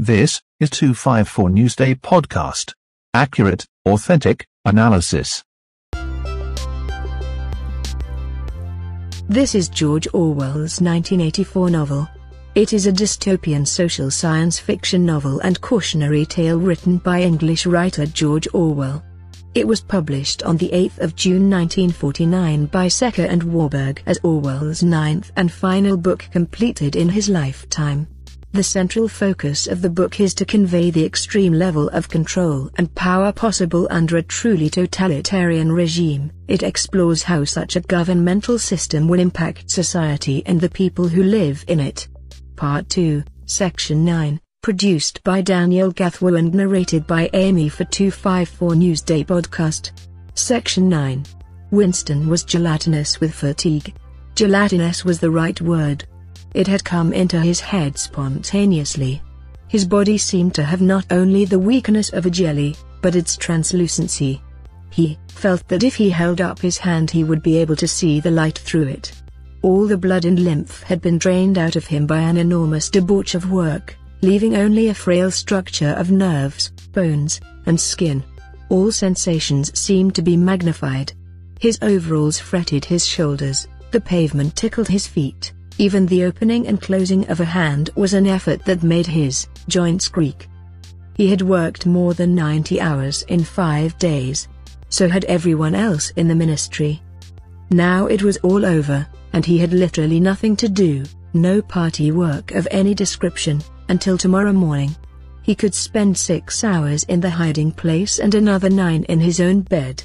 This is 254 Newsday Podcast. Accurate, authentic analysis. This is George Orwell's 1984 novel. It is a dystopian social science fiction novel and cautionary tale written by English writer George Orwell. It was published on the 8th of June 1949 by Secker and Warburg as Orwell's ninth and final book completed in his lifetime. The central focus of the book is to convey the extreme level of control and power possible under a truly totalitarian regime. It explores how such a governmental system will impact society and the people who live in it. Part 2, Section 9, produced by Daniel Gathwo and narrated by Amy for 254 Newsday Podcast. Section 9. Winston was gelatinous with fatigue. Gelatinous was the right word. It had come into his head spontaneously. His body seemed to have not only the weakness of a jelly, but its translucency. He felt that if he held up his hand he would be able to see the light through it. All the blood and lymph had been drained out of him by an enormous debauch of work, leaving only a frail structure of nerves, bones, and skin. All sensations seemed to be magnified. His overalls fretted his shoulders, the pavement tickled his feet. Even the opening and closing of a hand was an effort that made his joints creak. He had worked more than 90 hours in five days. So had everyone else in the ministry. Now it was all over, and he had literally nothing to do, no party work of any description, until tomorrow morning. He could spend six hours in the hiding place and another nine in his own bed.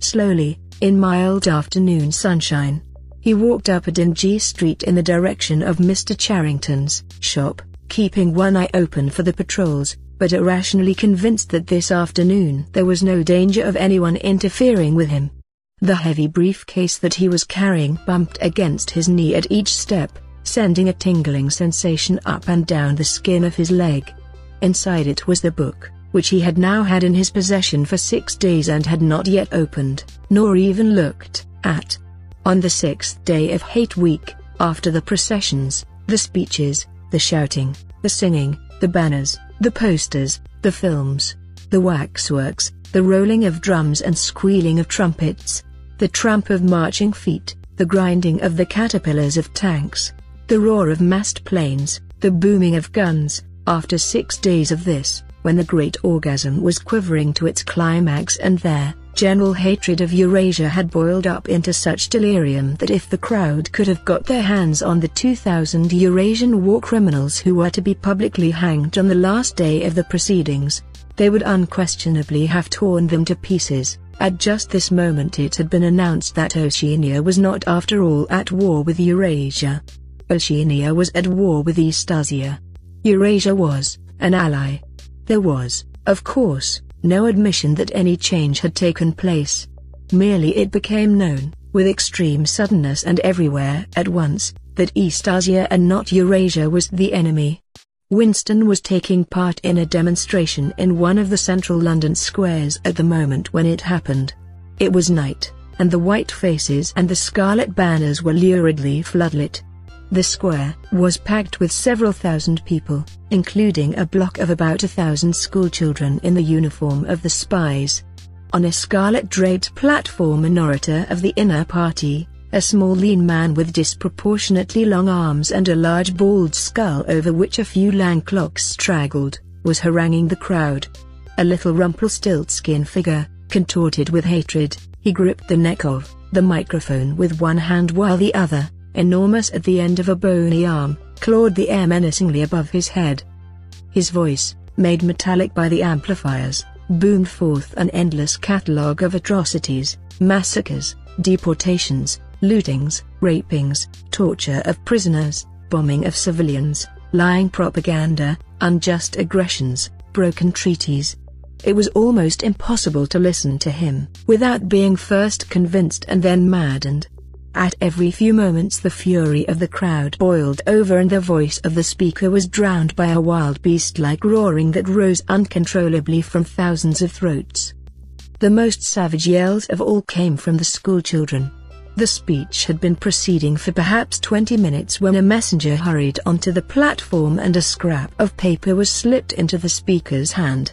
Slowly, in mild afternoon sunshine, he walked up a dingy street in the direction of Mr. Charrington's shop, keeping one eye open for the patrols, but irrationally convinced that this afternoon there was no danger of anyone interfering with him. The heavy briefcase that he was carrying bumped against his knee at each step, sending a tingling sensation up and down the skin of his leg. Inside it was the book, which he had now had in his possession for six days and had not yet opened, nor even looked at. On the sixth day of Hate Week, after the processions, the speeches, the shouting, the singing, the banners, the posters, the films, the waxworks, the rolling of drums and squealing of trumpets, the tramp of marching feet, the grinding of the caterpillars of tanks, the roar of massed planes, the booming of guns, after six days of this, when the great orgasm was quivering to its climax and there, General hatred of Eurasia had boiled up into such delirium that if the crowd could have got their hands on the 2,000 Eurasian war criminals who were to be publicly hanged on the last day of the proceedings, they would unquestionably have torn them to pieces. At just this moment it had been announced that Oceania was not after all at war with Eurasia. Oceania was at war with Eastasia. Eurasia was an ally. There was, of course, no admission that any change had taken place. Merely it became known, with extreme suddenness and everywhere at once, that Eastasia and not Eurasia was the enemy. Winston was taking part in a demonstration in one of the central London squares at the moment when it happened. It was night, and the white faces and the scarlet banners were luridly floodlit. The square was packed with several thousand people, including a block of about a thousand schoolchildren in the uniform of the spies. On a scarlet-draped platform an orator of the inner party, a small lean man with disproportionately long arms and a large bald skull over which a few lank locks straggled, was haranguing the crowd. A little Rumpelstiltskin figure, contorted with hatred, he gripped the neck of the microphone with one hand while the other, enormous at the end of a bony arm, clawed the air menacingly above his head. His voice, made metallic by the amplifiers, boomed forth an endless catalogue of atrocities, massacres, deportations, lootings, rapings, torture of prisoners, bombing of civilians, lying propaganda, unjust aggressions, broken treaties. It was almost impossible to listen to him without being first convinced and then maddened. At every few moments the fury of the crowd boiled over and the voice of the speaker was drowned by a wild beast-like roaring that rose uncontrollably from thousands of throats. The most savage yells of all came from the schoolchildren. The speech had been proceeding for perhaps 20 minutes when a messenger hurried onto the platform and a scrap of paper was slipped into the speaker's hand.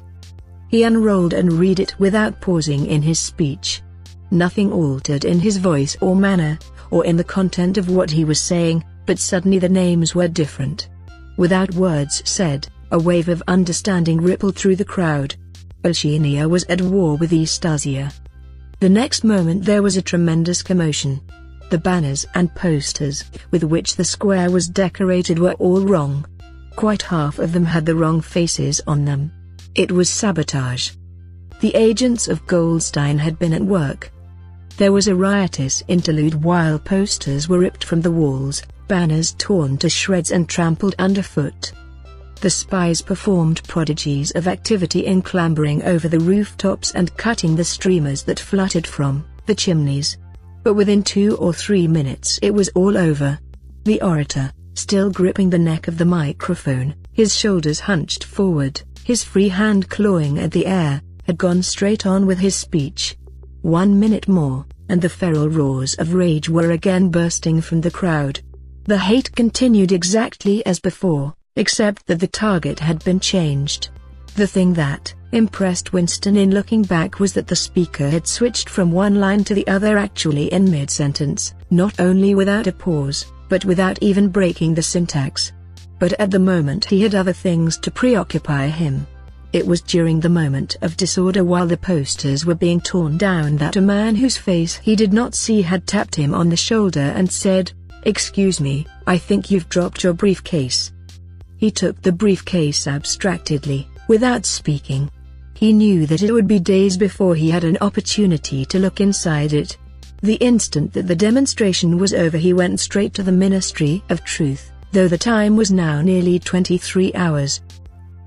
He unrolled and read it without pausing in his speech. Nothing altered in his voice or manner, or in the content of what he was saying, but suddenly the names were different. Without words said, a wave of understanding rippled through the crowd. Oceania was at war with Eastasia. The next moment there was a tremendous commotion. The banners and posters, with which the square was decorated were all wrong. Quite half of them had the wrong faces on them. It was sabotage. The agents of Goldstein had been at work. There was a riotous interlude while posters were ripped from the walls, banners torn to shreds and trampled underfoot. The spies performed prodigies of activity in clambering over the rooftops and cutting the streamers that fluttered from the chimneys. But within two or three minutes it was all over. The orator, still gripping the neck of the microphone, his shoulders hunched forward, his free hand clawing at the air, had gone straight on with his speech. One minute more, and the feral roars of rage were again bursting from the crowd. The hate continued exactly as before except that the target had been changed. The thing that impressed Winston in looking back was that the speaker had switched from one line to the other actually in mid-sentence, not only without a pause, but without even breaking the syntax. But at the moment he had other things to preoccupy him. It was during the moment of disorder while the posters were being torn down that a man whose face he did not see had tapped him on the shoulder and said, Excuse me, I think you've dropped your briefcase. He took the briefcase abstractedly, without speaking. He knew that it would be days before he had an opportunity to look inside it. The instant that the demonstration was over he went straight to the Ministry of Truth, though the time was now nearly 23 hours.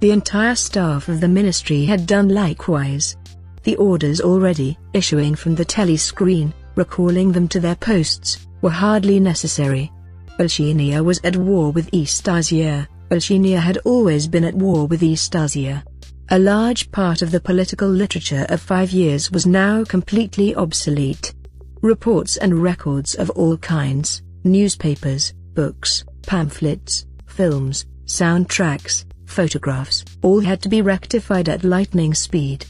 The entire staff of the ministry had done likewise. The orders already issuing from the telescreen, recalling them to their posts, were hardly necessary. Oceania was at war with Eastasia, Oceania had always been at war with Eastasia. A large part of the political literature of five years was now completely obsolete. Reports and records of all kinds, newspapers, books, pamphlets, films, soundtracks, photographs, all had to be rectified at lightning speed.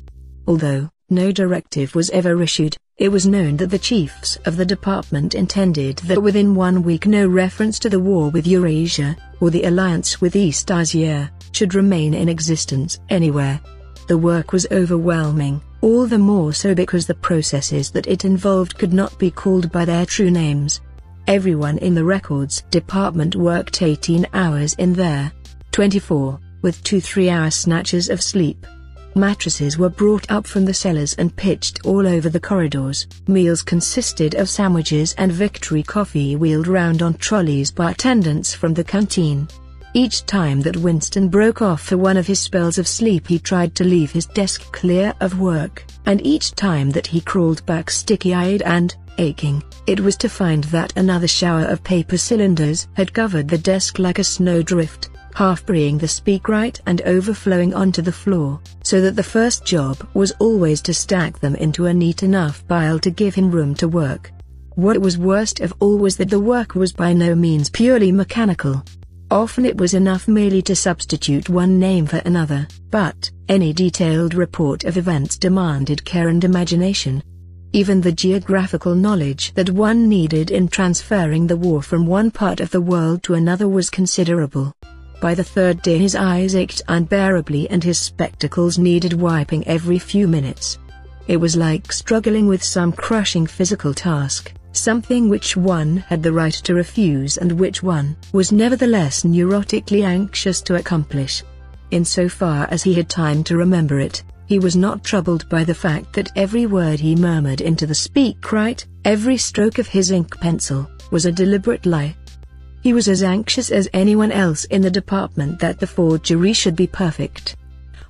Although, no directive was ever issued, it was known that the chiefs of the department intended that within one week no reference to the war with Eurasia, or the alliance with Eastasia, should remain in existence anywhere. The work was overwhelming, all the more so because the processes that it involved could not be called by their true names. Everyone in the records department worked 18 hours in there, 24, with two three-hour snatches of sleep. Mattresses were brought up from the cellars and pitched all over the corridors. Meals consisted of sandwiches and victory coffee wheeled round on trolleys by attendants from the canteen. Each time that Winston broke off for one of his spells of sleep he tried to leave his desk clear of work, and each time that he crawled back sticky-eyed and, aching, it was to find that another shower of paper cylinders had covered the desk like a snowdrift half burying the speakwrite and overflowing onto the floor, so that the first job was always to stack them into a neat enough pile to give him room to work. What was worst of all was that the work was by no means purely mechanical. Often it was enough merely to substitute one name for another, but any detailed report of events demanded care and imagination. Even the geographical knowledge that one needed in transferring the war from one part of the world to another was considerable. By the third day his eyes ached unbearably and his spectacles needed wiping every few minutes. It was like struggling with some crushing physical task, something which one had the right to refuse and which one was nevertheless neurotically anxious to accomplish. Insofar as he had time to remember it, he was not troubled by the fact that every word he murmured into the speakwrite, every stroke of his ink pencil, was a deliberate lie. He was as anxious as anyone else in the department that the forgery should be perfect.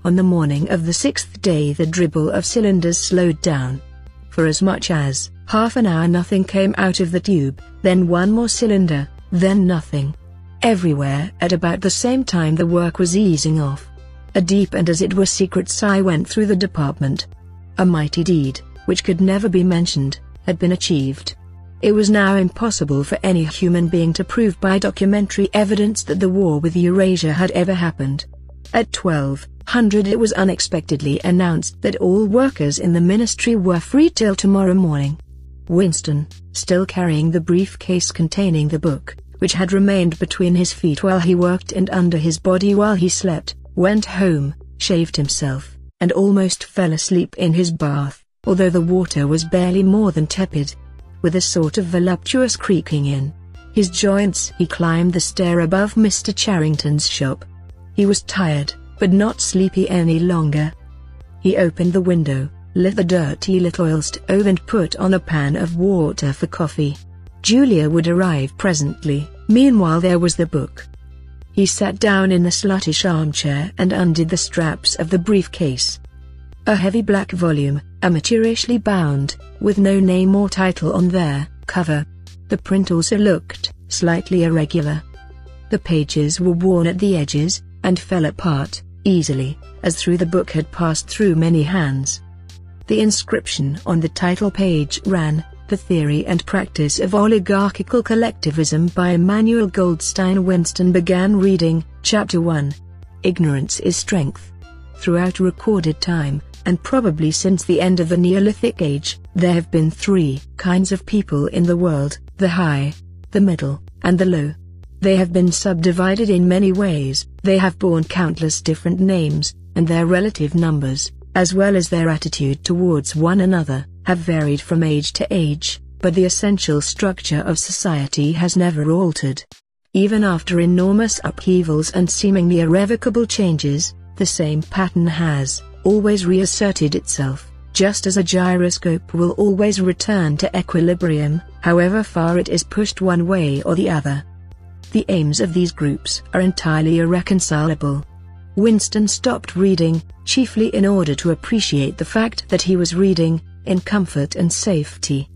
On the morning of the sixth day the dribble of cylinders slowed down. For as much as half an hour nothing came out of the tube, then one more cylinder, then nothing. Everywhere at about the same time the work was easing off. A deep and as it were secret sigh went through the department. A mighty deed, which could never be mentioned, had been achieved. It was now impossible for any human being to prove by documentary evidence that the war with Eurasia had ever happened. At 1200 it was unexpectedly announced that all workers in the ministry were free till tomorrow morning. Winston, still carrying the briefcase containing the book, which had remained between his feet while he worked and under his body while he slept, went home, shaved himself, and almost fell asleep in his bath, although the water was barely more than tepid with a sort of voluptuous creaking in his joints. He climbed the stair above Mr. Charrington's shop. He was tired, but not sleepy any longer. He opened the window, lit the dirty little stove and put on a pan of water for coffee. Julia would arrive presently, meanwhile there was the book. He sat down in the sluttish armchair and undid the straps of the briefcase. A heavy black volume, amateurishly bound, with no name or title on their cover. The print also looked slightly irregular. The pages were worn at the edges, and fell apart, easily, as through the book had passed through many hands. The inscription on the title page ran, The Theory and Practice of Oligarchical Collectivism by Emmanuel Goldstein Winston began reading, Chapter 1. Ignorance is Strength. Throughout recorded time, and probably since the end of the Neolithic Age, there have been three kinds of people in the world, the high, the middle, and the low. They have been subdivided in many ways, they have borne countless different names, and their relative numbers, as well as their attitude towards one another, have varied from age to age, but the essential structure of society has never altered. Even after enormous upheavals and seemingly irrevocable changes, the same pattern has, always reasserted itself, just as a gyroscope will always return to equilibrium, however far it is pushed one way or the other. The aims of these groups are entirely irreconcilable. Winston stopped reading, chiefly in order to appreciate the fact that he was reading, in comfort and safety.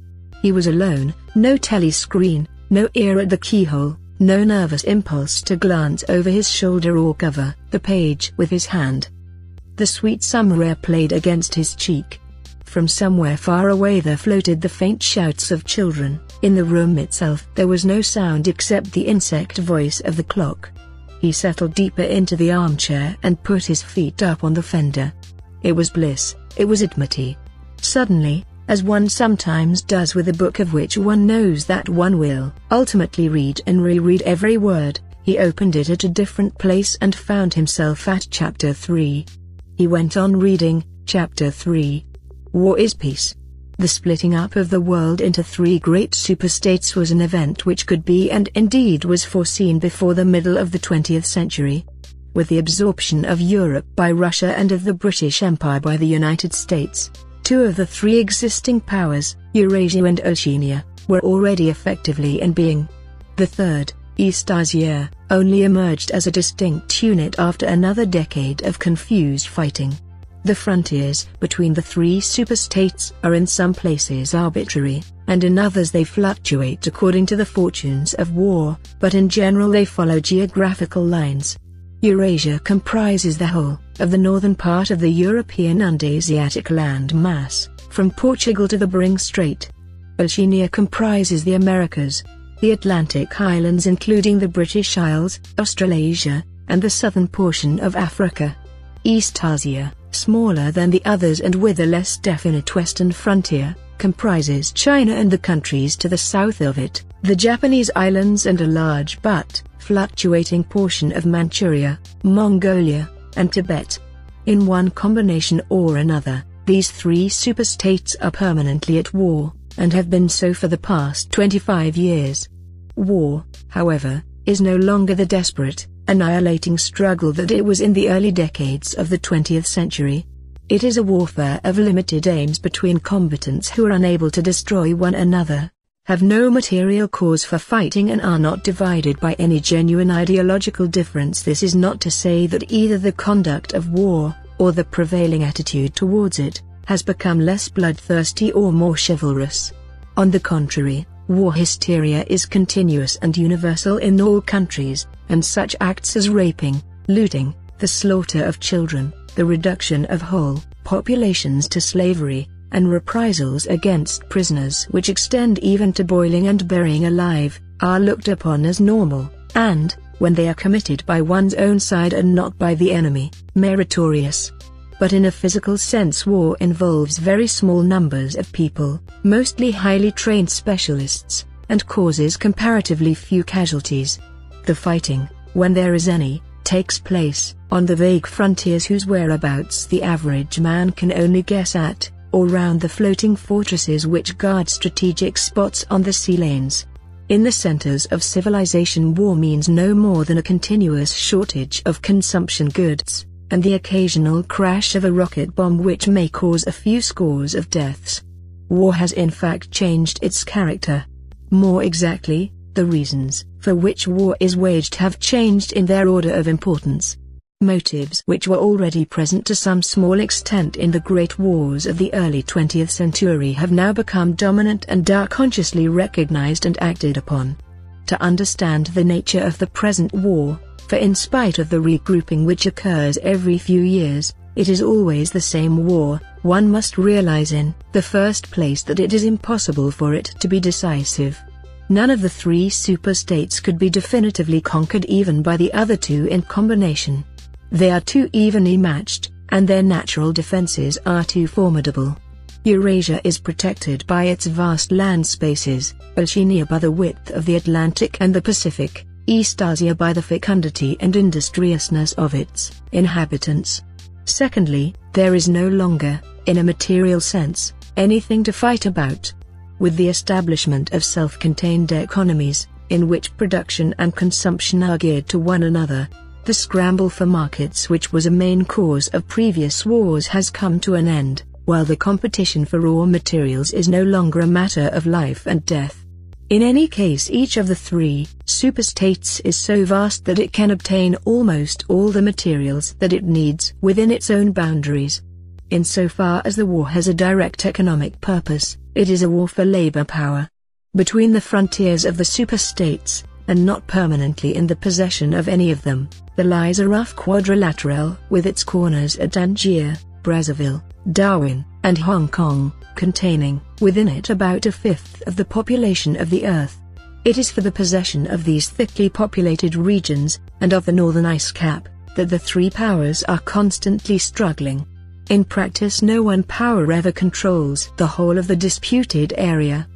He was alone, no telescreen, no ear at the keyhole, no nervous impulse to glance over his shoulder or cover the page with his hand. The sweet summer air played against his cheek. From somewhere far away there floated the faint shouts of children. In the room itself there was no sound except the insect voice of the clock. He settled deeper into the armchair and put his feet up on the fender. It was bliss, it was enmity. Suddenly, as one sometimes does with a book of which one knows that one will ultimately read and reread every word, he opened it at a different place and found himself at chapter 3. He went on reading, Chapter 3. War is Peace. The splitting up of the world into three great superstates was an event which could be and indeed was foreseen before the middle of the 20th century. With the absorption of Europe by Russia and of the British Empire by the United States, two of the three existing powers, Eurasia and Oceania, were already effectively in being. The third, Eastasia, only emerged as a distinct unit after another decade of confused fighting. The frontiers between the three superstates are in some places arbitrary, and in others they fluctuate according to the fortunes of war, but in general they follow geographical lines. Eurasia comprises the whole of the northern part of the European and Asiatic land mass, from Portugal to the Bering Strait. Oceania comprises the Americas, the Atlantic Islands including the British Isles, Australasia, and the southern portion of Africa. Eastasia, smaller than the others and with a less definite western frontier, comprises China and the countries to the south of it, the Japanese islands and a large but fluctuating portion of Manchuria, Mongolia, and Tibet. In one combination or another, these three superstates are permanently at war and have been so for the past 25 years. War, however, is no longer the desperate, annihilating struggle that it was in the early decades of the 20th century. It is a warfare of limited aims between combatants who are unable to destroy one another, have no material cause for fighting and are not divided by any genuine ideological difference. This is not to say that either the conduct of war, or the prevailing attitude towards it, has become less bloodthirsty or more chivalrous. On the contrary, war hysteria is continuous and universal in all countries, and such acts as raping, looting, the slaughter of children, the reduction of whole populations to slavery, and reprisals against prisoners which extend even to boiling and burying alive, are looked upon as normal, and, when they are committed by one's own side and not by the enemy, meritorious. But in a physical sense war involves very small numbers of people, mostly highly trained specialists, and causes comparatively few casualties. The fighting, when there is any, takes place on the vague frontiers whose whereabouts the average man can only guess at, or round the floating fortresses which guard strategic spots on the sea lanes. In the centers of civilization war means no more than a continuous shortage of consumption goods, and the occasional crash of a rocket bomb which may cause a few scores of deaths. War has in fact changed its character. More exactly, the reasons for which war is waged have changed in their order of importance. Motives which were already present to some small extent in the great wars of the early 20th century have now become dominant and are consciously recognized and acted upon. To understand the nature of the present war, for in spite of the regrouping which occurs every few years, it is always the same war, one must realize in the first place that it is impossible for it to be decisive. None of the three superstates could be definitively conquered even by the other two in combination. They are too evenly matched, and their natural defenses are too formidable. Eurasia is protected by its vast land spaces, Oceania by the width of the Atlantic and the Pacific, Eastasia by the fecundity and industriousness of its inhabitants. Secondly, there is no longer, in a material sense, anything to fight about with the establishment of self-contained economies, in which production and consumption are geared to one another, the scramble for markets which was a main cause of previous wars has come to an end, while the competition for raw materials is no longer a matter of life and death. In any case each of the three superstates is so vast that it can obtain almost all the materials that it needs within its own boundaries. Insofar as the war has a direct economic purpose, it is a war for labor power. Between the frontiers of the superstates, and not permanently in the possession of any of them, there lies a rough quadrilateral with its corners at Tangier, Brazzaville, Darwin, and Hong Kong, containing within it about a fifth of the population of the Earth. It is for the possession of these thickly populated regions, and of the northern ice cap, that the three powers are constantly struggling. In practice no one power ever controls the whole of the disputed area.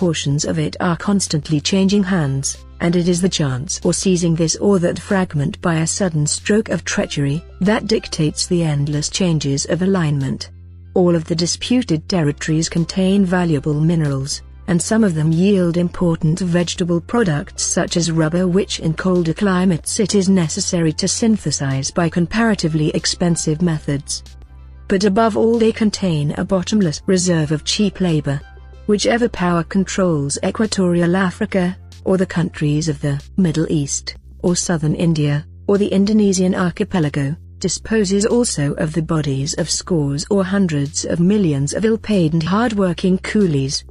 Portions of it are constantly changing hands, and it is the chance or seizing this or that fragment by a sudden stroke of treachery that dictates the endless changes of alignment. All of the disputed territories contain valuable minerals, and some of them yield important vegetable products such as rubber which in colder climates it is necessary to synthesize by comparatively expensive methods but above all they contain a bottomless reserve of cheap labor. Whichever power controls equatorial Africa, or the countries of the Middle East, or southern India, or the Indonesian archipelago, disposes also of the bodies of scores or hundreds of millions of ill-paid and hard-working coolies.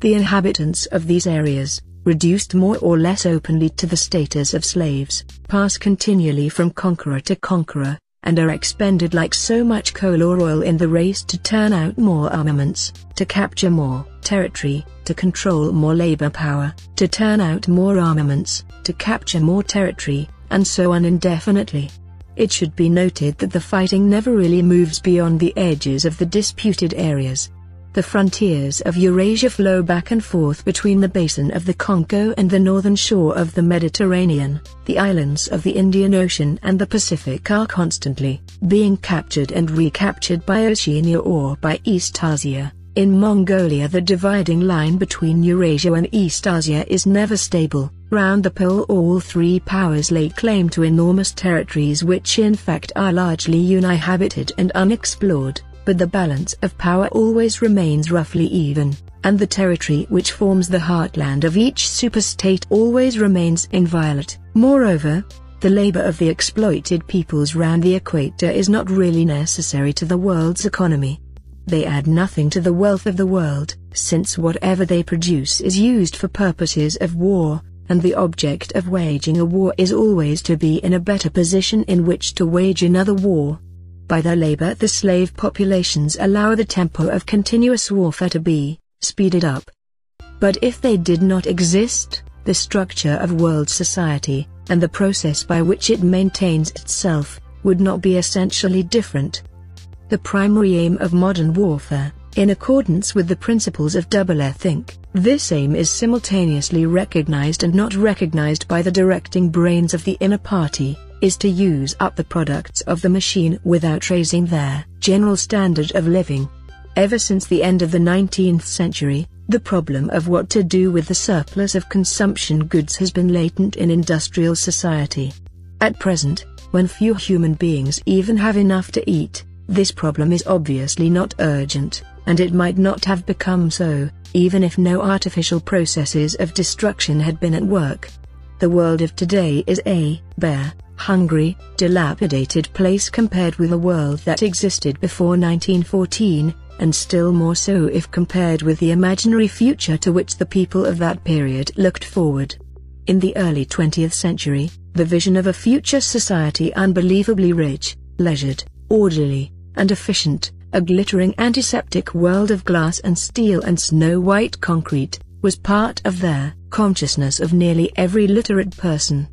The inhabitants of these areas, reduced more or less openly to the status of slaves, pass continually from conqueror to conqueror, and are expended like so much coal or oil in the race to turn out more armaments, to capture more territory, to control more labor power, to turn out more armaments, to capture more territory, and so on indefinitely. It should be noted that the fighting never really moves beyond the edges of the disputed areas, the frontiers of Eurasia flow back and forth between the basin of the Congo and the northern shore of the Mediterranean. The islands of the Indian Ocean and the Pacific are constantly being captured and recaptured by Oceania or by Eastasia. In Mongolia the dividing line between Eurasia and Eastasia is never stable. Round the pole all three powers lay claim to enormous territories which in fact are largely uninhabited and unexplored but the balance of power always remains roughly even, and the territory which forms the heartland of each superstate always remains inviolate. Moreover, the labor of the exploited peoples round the equator is not really necessary to the world's economy. They add nothing to the wealth of the world, since whatever they produce is used for purposes of war, and the object of waging a war is always to be in a better position in which to wage another war. By their labor the slave populations allow the tempo of continuous warfare to be speeded up. But if they did not exist, the structure of world society, and the process by which it maintains itself, would not be essentially different. The primary aim of modern warfare, in accordance with the principles of doublethink, this aim is simultaneously recognized and not recognized by the directing brains of the inner party, is to use up the products of the machine without raising their general standard of living. Ever since the end of the 19th century, the problem of what to do with the surplus of consumption goods has been latent in industrial society. At present, when few human beings even have enough to eat, this problem is obviously not urgent, and it might not have become so, even if no artificial processes of destruction had been at work. The world of today is a bare, hungry, dilapidated place compared with a world that existed before 1914, and still more so if compared with the imaginary future to which the people of that period looked forward. In the early 20th century, the vision of a future society unbelievably rich, leisured, orderly, and efficient, a glittering antiseptic world of glass and steel and snow-white concrete, was part of their consciousness of nearly every literate person.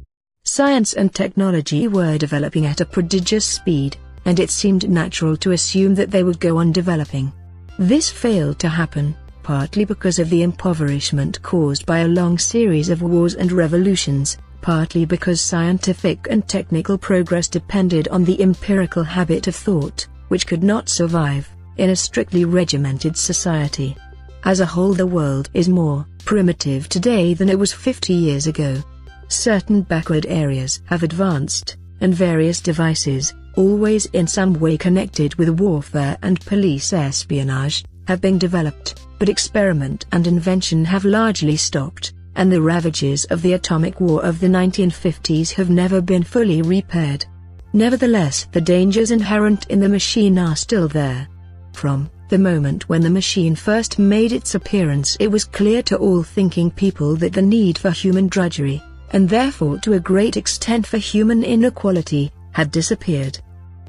Science and technology were developing at a prodigious speed, and it seemed natural to assume that they would go on developing. This failed to happen, partly because of the impoverishment caused by a long series of wars and revolutions, partly because scientific and technical progress depended on the empirical habit of thought, which could not survive in a strictly regimented society. As a whole the world is more primitive today than it was 50 years ago. Certain backward areas have advanced, and various devices, always in some way connected with warfare and police espionage, have been developed, but experiment and invention have largely stopped, and the ravages of the atomic war of the 1950s have never been fully repaired. Nevertheless the dangers inherent in the machine are still there. From the moment when the machine first made its appearance it was clear to all thinking people that the need for human drudgery, and therefore to a great extent for human inequality, had disappeared.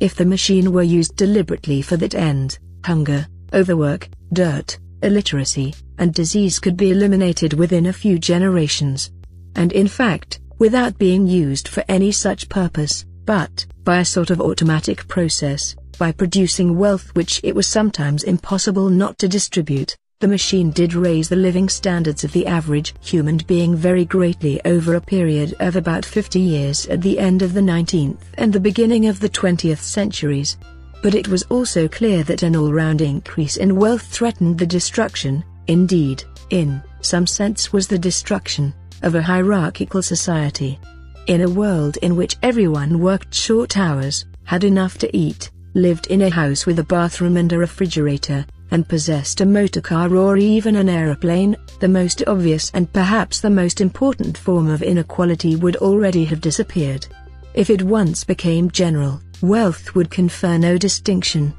If the machine were used deliberately for that end, hunger, overwork, dirt, illiteracy, and disease could be eliminated within a few generations. And in fact, without being used for any such purpose, but, by a sort of automatic process, by producing wealth which it was sometimes impossible not to distribute, the machine did raise the living standards of the average human being very greatly over a period of about 50 years at the end of the 19th and the beginning of the 20th centuries. But it was also clear that an all-round increase in wealth threatened the destruction, indeed, in some sense was the destruction, of a hierarchical society. In a world in which everyone worked short hours, had enough to eat, lived in a house with a bathroom and a refrigerator, and possessed a motorcar or even an aeroplane, the most obvious and perhaps the most important form of inequality would already have disappeared. If it once became general, wealth would confer no distinction.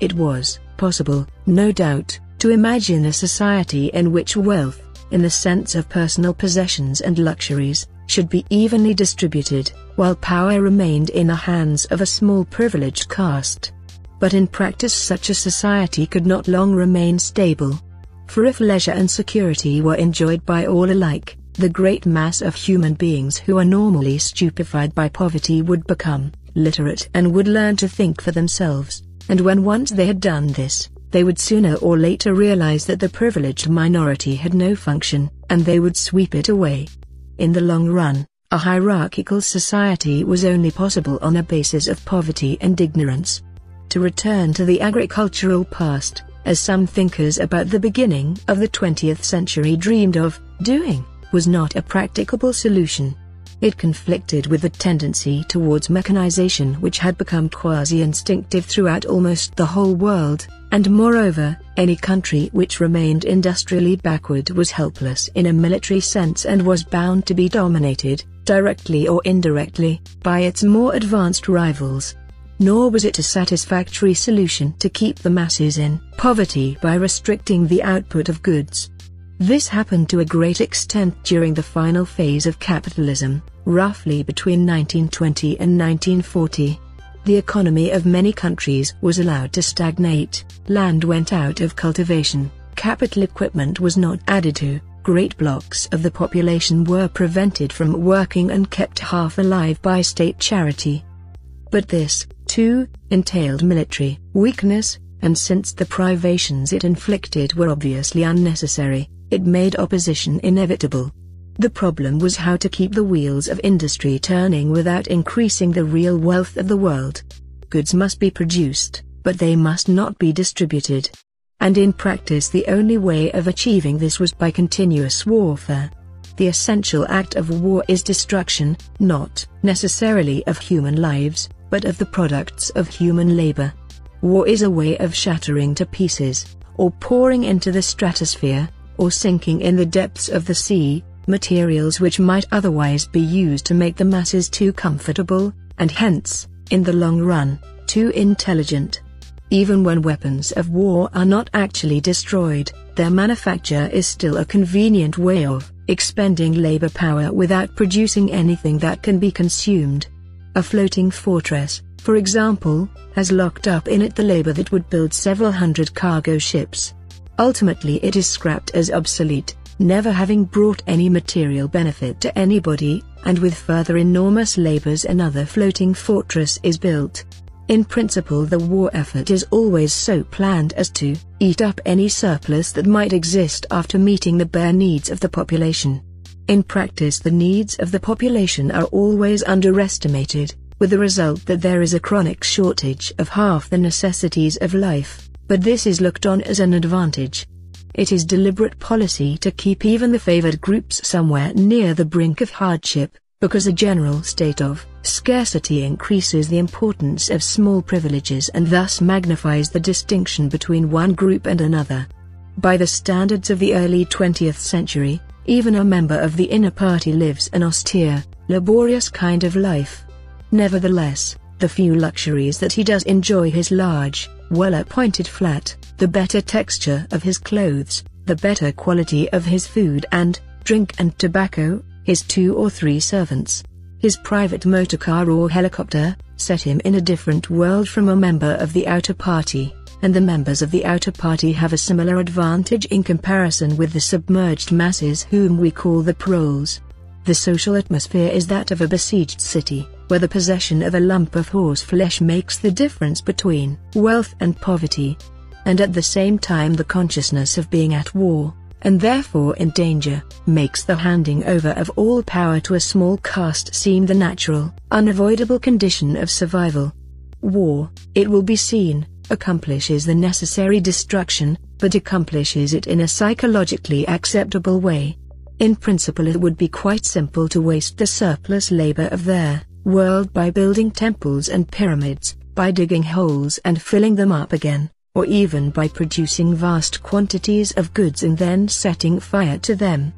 It was possible, no doubt, to imagine a society in which wealth, in the sense of personal possessions and luxuries, should be evenly distributed, while power remained in the hands of a small privileged caste but in practice such a society could not long remain stable. For if leisure and security were enjoyed by all alike, the great mass of human beings who are normally stupefied by poverty would become literate and would learn to think for themselves, and when once they had done this, they would sooner or later realize that the privileged minority had no function, and they would sweep it away. In the long run, a hierarchical society was only possible on a basis of poverty and ignorance to return to the agricultural past, as some thinkers about the beginning of the 20th century dreamed of doing, was not a practicable solution. It conflicted with the tendency towards mechanization which had become quasi-instinctive throughout almost the whole world, and moreover, any country which remained industrially backward was helpless in a military sense and was bound to be dominated, directly or indirectly, by its more advanced rivals nor was it a satisfactory solution to keep the masses in poverty by restricting the output of goods. This happened to a great extent during the final phase of capitalism, roughly between 1920 and 1940. The economy of many countries was allowed to stagnate, land went out of cultivation, capital equipment was not added to, great blocks of the population were prevented from working and kept half alive by state charity. But this, too, entailed military weakness, and since the privations it inflicted were obviously unnecessary, it made opposition inevitable. The problem was how to keep the wheels of industry turning without increasing the real wealth of the world. Goods must be produced, but they must not be distributed. And in practice the only way of achieving this was by continuous warfare. The essential act of war is destruction, not necessarily of human lives, but of the products of human labor. War is a way of shattering to pieces, or pouring into the stratosphere, or sinking in the depths of the sea, materials which might otherwise be used to make the masses too comfortable, and hence, in the long run, too intelligent. Even when weapons of war are not actually destroyed, their manufacture is still a convenient way of expending labor power without producing anything that can be consumed. A floating fortress, for example, has locked up in it the labor that would build several hundred cargo ships. Ultimately it is scrapped as obsolete, never having brought any material benefit to anybody, and with further enormous labors another floating fortress is built. In principle the war effort is always so planned as to eat up any surplus that might exist after meeting the bare needs of the population. In practice the needs of the population are always underestimated, with the result that there is a chronic shortage of half the necessities of life, but this is looked on as an advantage. It is deliberate policy to keep even the favored groups somewhere near the brink of hardship, because a general state of scarcity increases the importance of small privileges and thus magnifies the distinction between one group and another. By the standards of the early 20th century, even a member of the inner party lives an austere, laborious kind of life. Nevertheless, the few luxuries that he does enjoy his large, well-appointed flat, the better texture of his clothes, the better quality of his food and drink and tobacco, his two or three servants, his private motor car or helicopter, set him in a different world from a member of the outer party, and the members of the outer party have a similar advantage in comparison with the submerged masses whom we call the proles. The social atmosphere is that of a besieged city, where the possession of a lump of horse flesh makes the difference between wealth and poverty, and at the same time the consciousness of being at war, and therefore in danger, makes the handing over of all power to a small caste seem the natural, unavoidable condition of survival. War, it will be seen, accomplishes the necessary destruction, but accomplishes it in a psychologically acceptable way. In principle it would be quite simple to waste the surplus labor of their world by building temples and pyramids, by digging holes and filling them up again or even by producing vast quantities of goods and then setting fire to them.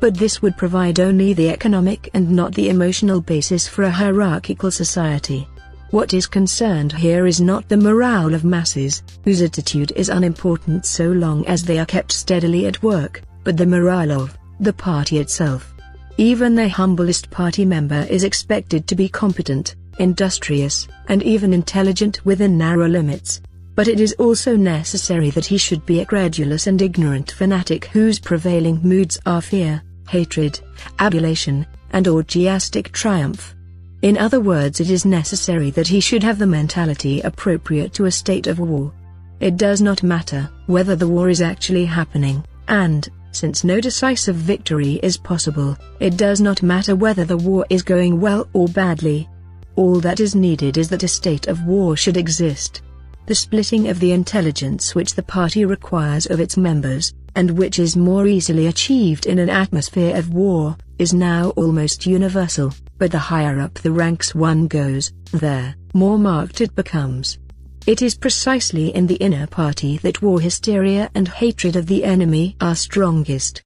But this would provide only the economic and not the emotional basis for a hierarchical society. What is concerned here is not the morale of masses, whose attitude is unimportant so long as they are kept steadily at work, but the morale of the party itself. Even the humblest party member is expected to be competent, industrious, and even intelligent within narrow limits, but it is also necessary that he should be a credulous and ignorant fanatic whose prevailing moods are fear, hatred, adulation, and orgiastic triumph. In other words it is necessary that he should have the mentality appropriate to a state of war. It does not matter whether the war is actually happening, and, since no decisive victory is possible, it does not matter whether the war is going well or badly. All that is needed is that a state of war should exist the splitting of the intelligence which the party requires of its members, and which is more easily achieved in an atmosphere of war, is now almost universal, but the higher up the ranks one goes, the more marked it becomes. It is precisely in the inner party that war hysteria and hatred of the enemy are strongest.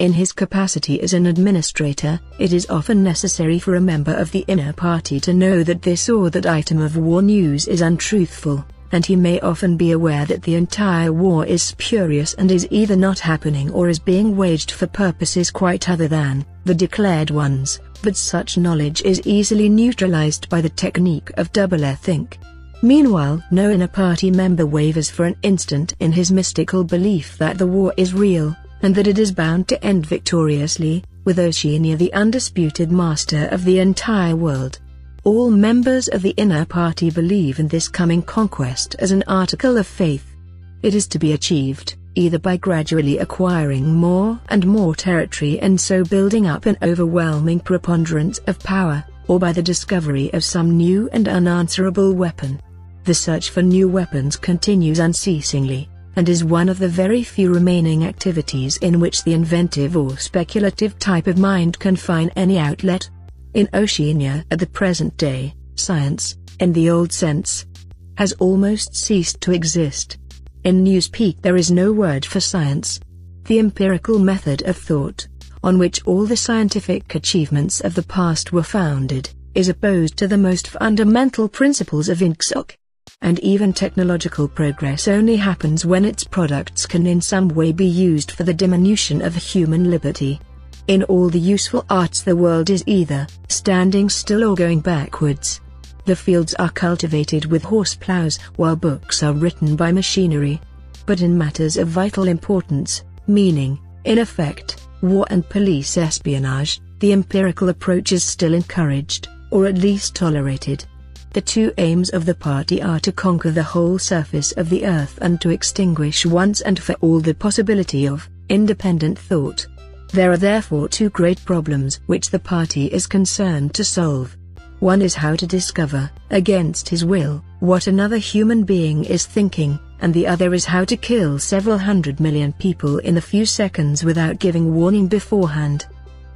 In his capacity as an administrator, it is often necessary for a member of the inner party to know that this or that item of war news is untruthful, and he may often be aware that the entire war is spurious and is either not happening or is being waged for purposes quite other than the declared ones, But such knowledge is easily neutralized by the technique of double-think. Meanwhile, no inner party member wavers for an instant in his mystical belief that the war is real, and that it is bound to end victoriously, with Oceania the undisputed master of the entire world. All members of the inner party believe in this coming conquest as an article of faith. It is to be achieved, either by gradually acquiring more and more territory and so building up an overwhelming preponderance of power, or by the discovery of some new and unanswerable weapon. The search for new weapons continues unceasingly, and is one of the very few remaining activities in which the inventive or speculative type of mind can find any outlet. In Oceania at the present day, science, in the old sense, has almost ceased to exist. In Newspeak there is no word for science. The empirical method of thought, on which all the scientific achievements of the past were founded, is opposed to the most fundamental principles of Ingsoc. And even technological progress only happens when its products can in some way be used for the diminution of human liberty. In all the useful arts the world is either standing still or going backwards. The fields are cultivated with horse plows while books are written by machinery. But in matters of vital importance, meaning, in effect, war and police espionage, the empirical approach is still encouraged, or at least tolerated. The two aims of the party are to conquer the whole surface of the earth and to extinguish once and for all the possibility of independent thought. There are therefore two great problems which the party is concerned to solve. One is how to discover, against his will, what another human being is thinking, and the other is how to kill several hundred million people in a few seconds without giving warning beforehand.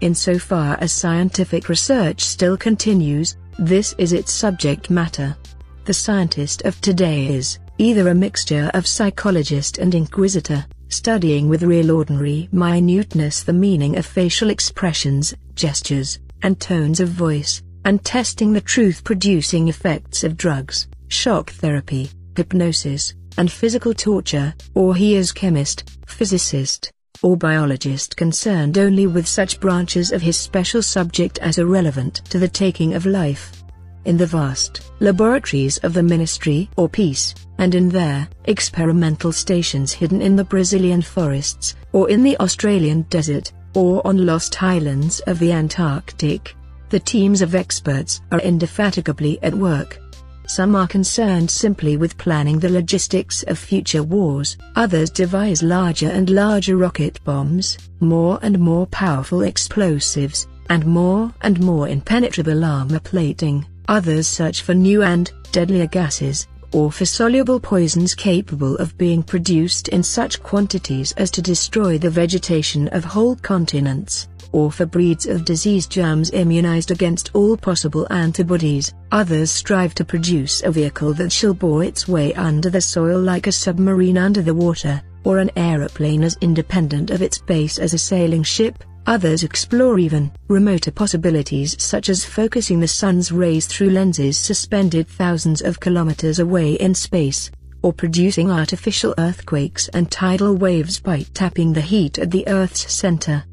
Insofar as scientific research still continues, this is its subject matter. The scientist of today is either a mixture of psychologist and inquisitor, studying with real ordinary minuteness the meaning of facial expressions, gestures, and tones of voice, and testing the truth-producing effects of drugs, shock therapy, hypnosis, and physical torture, or he is chemist, physicist, or biologist concerned only with such branches of his special subject as are relevant to the taking of life in the vast laboratories of the Ministry or Peace, and in their experimental stations hidden in the Brazilian forests, or in the Australian desert, or on lost islands of the Antarctic. The teams of experts are indefatigably at work. Some are concerned simply with planning the logistics of future wars, others devise larger and larger rocket bombs, more and more powerful explosives, and more and more impenetrable armor plating. Others search for new and deadlier gases, or for soluble poisons capable of being produced in such quantities as to destroy the vegetation of whole continents, or for breeds of disease germs immunized against all possible antibodies. Others strive to produce a vehicle that shall bore its way under the soil like a submarine under the water, or an aeroplane as independent of its base as a sailing ship, Others explore even remoter possibilities such as focusing the sun's rays through lenses suspended thousands of kilometers away in space, or producing artificial earthquakes and tidal waves by tapping the heat at the Earth's center.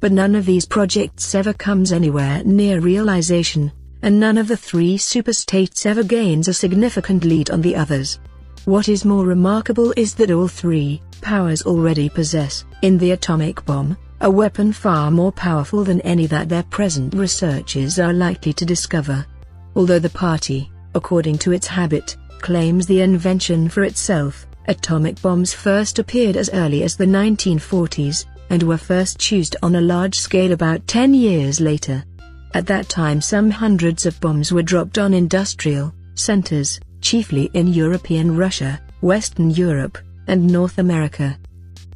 But none of these projects ever comes anywhere near realization, and none of the three superstates ever gains a significant lead on the others. What is more remarkable is that all three powers already possess, in the atomic bomb, a weapon far more powerful than any that their present researches are likely to discover. Although the party, according to its habit, claims the invention for itself, atomic bombs first appeared as early as the 1940s, and were first used on a large scale about 10 years later. At that time some hundreds of bombs were dropped on industrial centers, chiefly in European Russia, Western Europe, and North America.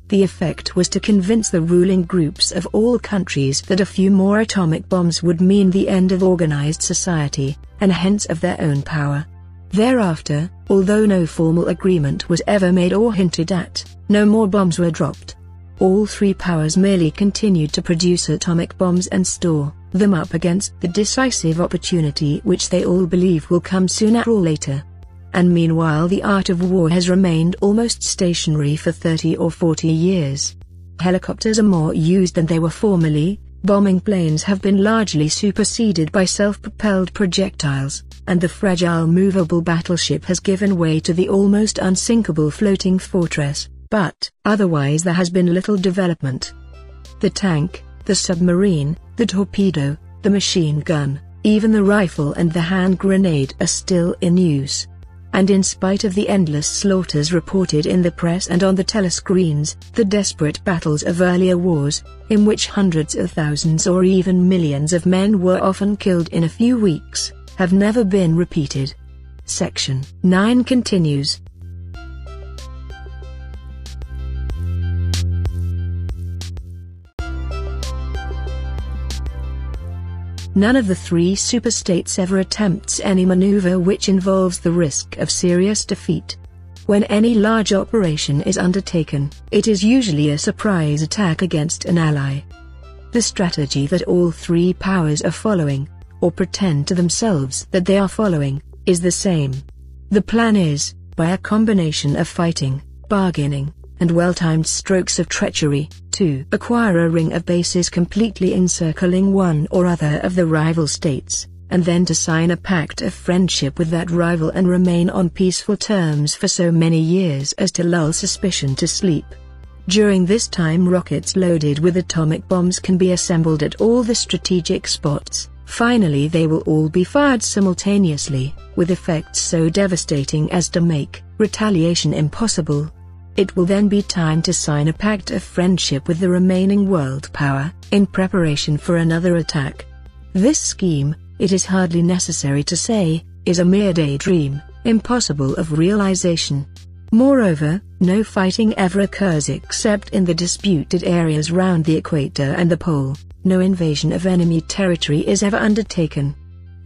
The effect was to convince the ruling groups of all countries that a few more atomic bombs would mean the end of organized society, and hence of their own power. Thereafter, although no formal agreement was ever made or hinted at, no more bombs were dropped. All three powers merely continued to produce atomic bombs and store them up against the decisive opportunity which they all believe will come sooner or later and meanwhile the art of war has remained almost stationary for 30 or 40 years. Helicopters are more used than they were formerly, bombing planes have been largely superseded by self-propelled projectiles, and the fragile movable battleship has given way to the almost unsinkable floating fortress, but otherwise there has been little development. The tank, the submarine, the torpedo, the machine gun, even the rifle and the hand grenade are still in use. And in spite of the endless slaughters reported in the press and on the telescreens, the desperate battles of earlier wars, in which hundreds of thousands or even millions of men were often killed in a few weeks, have never been repeated. Section 9 continues. None of the three superstates ever attempts any maneuver which involves the risk of serious defeat. When any large operation is undertaken, it is usually a surprise attack against an ally. The strategy that all three powers are following, or pretend to themselves that they are following, is the same. The plan is, by a combination of fighting, bargaining, and well-timed strokes of treachery, to acquire a ring of bases completely encircling one or other of the rival states, and then to sign a pact of friendship with that rival and remain on peaceful terms for so many years as to lull suspicion to sleep. During this time rockets loaded with atomic bombs can be assembled at all the strategic spots, finally they will all be fired simultaneously, with effects so devastating as to make retaliation impossible. It will then be time to sign a pact of friendship with the remaining world power, in preparation for another attack. This scheme, it is hardly necessary to say, is a mere daydream, impossible of realization. Moreover, no fighting ever occurs except in the disputed areas round the equator and the pole, no invasion of enemy territory is ever undertaken.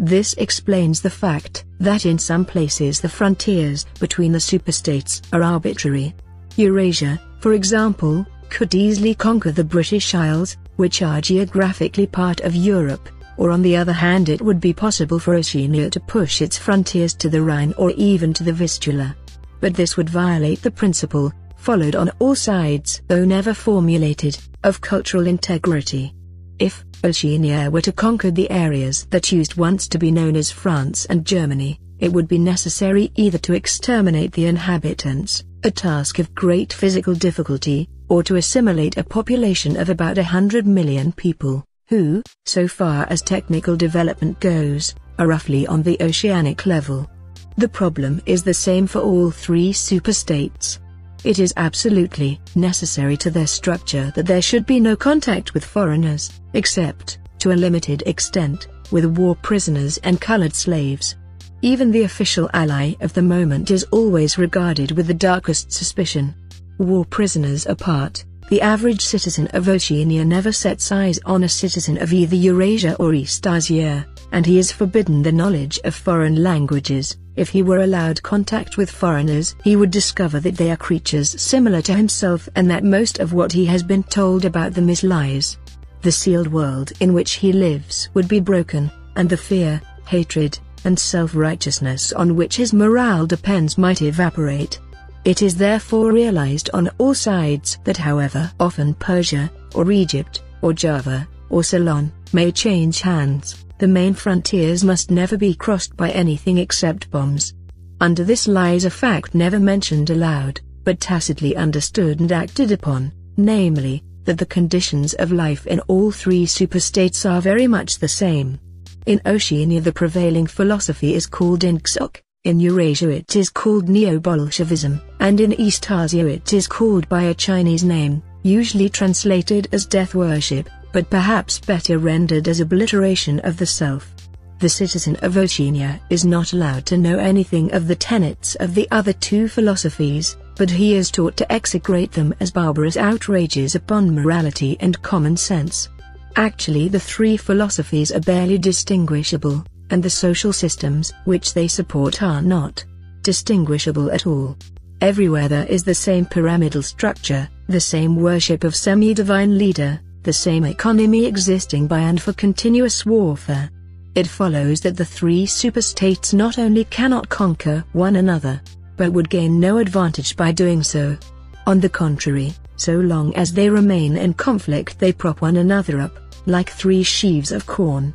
This explains the fact that in some places the frontiers between the superstates are arbitrary, Eurasia, for example, could easily conquer the British Isles, which are geographically part of Europe, or on the other hand it would be possible for Oceania to push its frontiers to the Rhine or even to the Vistula. But this would violate the principle, followed on all sides though never formulated, of cultural integrity. If Oceania were to conquer the areas that used once to be known as France and Germany, it would be necessary either to exterminate the inhabitants, a task of great physical difficulty, or to assimilate a population of about a hundred million people, who, so far as technical development goes, are roughly on the oceanic level. The problem is the same for all three superstates. It is absolutely necessary to their structure that there should be no contact with foreigners, except, to a limited extent, with war prisoners and colored slaves. Even the official ally of the moment is always regarded with the darkest suspicion. War prisoners apart, the average citizen of Oceania never sets eyes on a citizen of either Eurasia or Eastasia, and he is forbidden the knowledge of foreign languages. If he were allowed contact with foreigners, he would discover that they are creatures similar to himself and that most of what he has been told about them is lies. The sealed world in which he lives would be broken, and the fear, hatred, and self-righteousness on which his morale depends might evaporate. It is therefore realized on all sides that however often Persia, or Egypt, or Java, or Ceylon, may change hands, the main frontiers must never be crossed by anything except bombs. Under this lies a fact never mentioned aloud, but tacitly understood and acted upon, namely, that the conditions of life in all three superstates are very much the same. In Oceania the prevailing philosophy is called Ingsoc, in Eurasia it is called Neo-Bolshevism, and in Eastasia it is called by a Chinese name, usually translated as death worship, but perhaps better rendered as obliteration of the self. The citizen of Oceania is not allowed to know anything of the tenets of the other two philosophies, but he is taught to execrate them as barbarous outrages upon morality and common sense. Actually the three philosophies are barely distinguishable, and the social systems which they support are not distinguishable at all. Everywhere there is the same pyramidal structure, the same worship of semi-divine leader, the same economy existing by and for continuous warfare. It follows that the three superstates not only cannot conquer one another, but would gain no advantage by doing so. On the contrary, so long as they remain in conflict they prop one another up, like three sheaves of corn.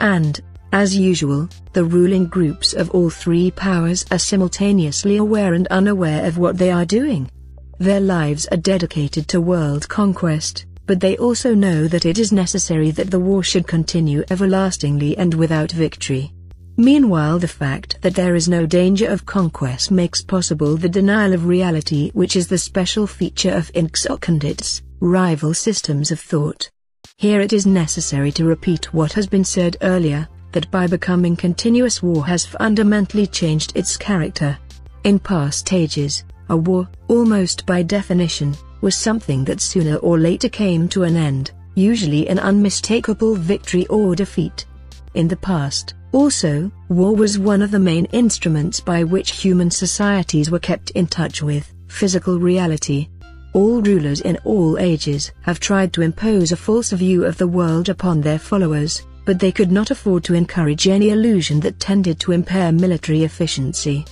And, as usual, the ruling groups of all three powers are simultaneously aware and unaware of what they are doing. Their lives are dedicated to world conquest, but they also know that it is necessary that the war should continue everlastingly and without victory. Meanwhile the fact that there is no danger of conquest makes possible the denial of reality which is the special feature of Ingsoc and its rival systems of thought. Here it is necessary to repeat what has been said earlier, that by becoming continuous war has fundamentally changed its character. In past ages, a war, almost by definition, was something that sooner or later came to an end, usually an unmistakable victory or defeat. In the past, also, war was one of the main instruments by which human societies were kept in touch with physical reality. All rulers in all ages have tried to impose a false view of the world upon their followers, but they could not afford to encourage any illusion that tended to impair military efficiency.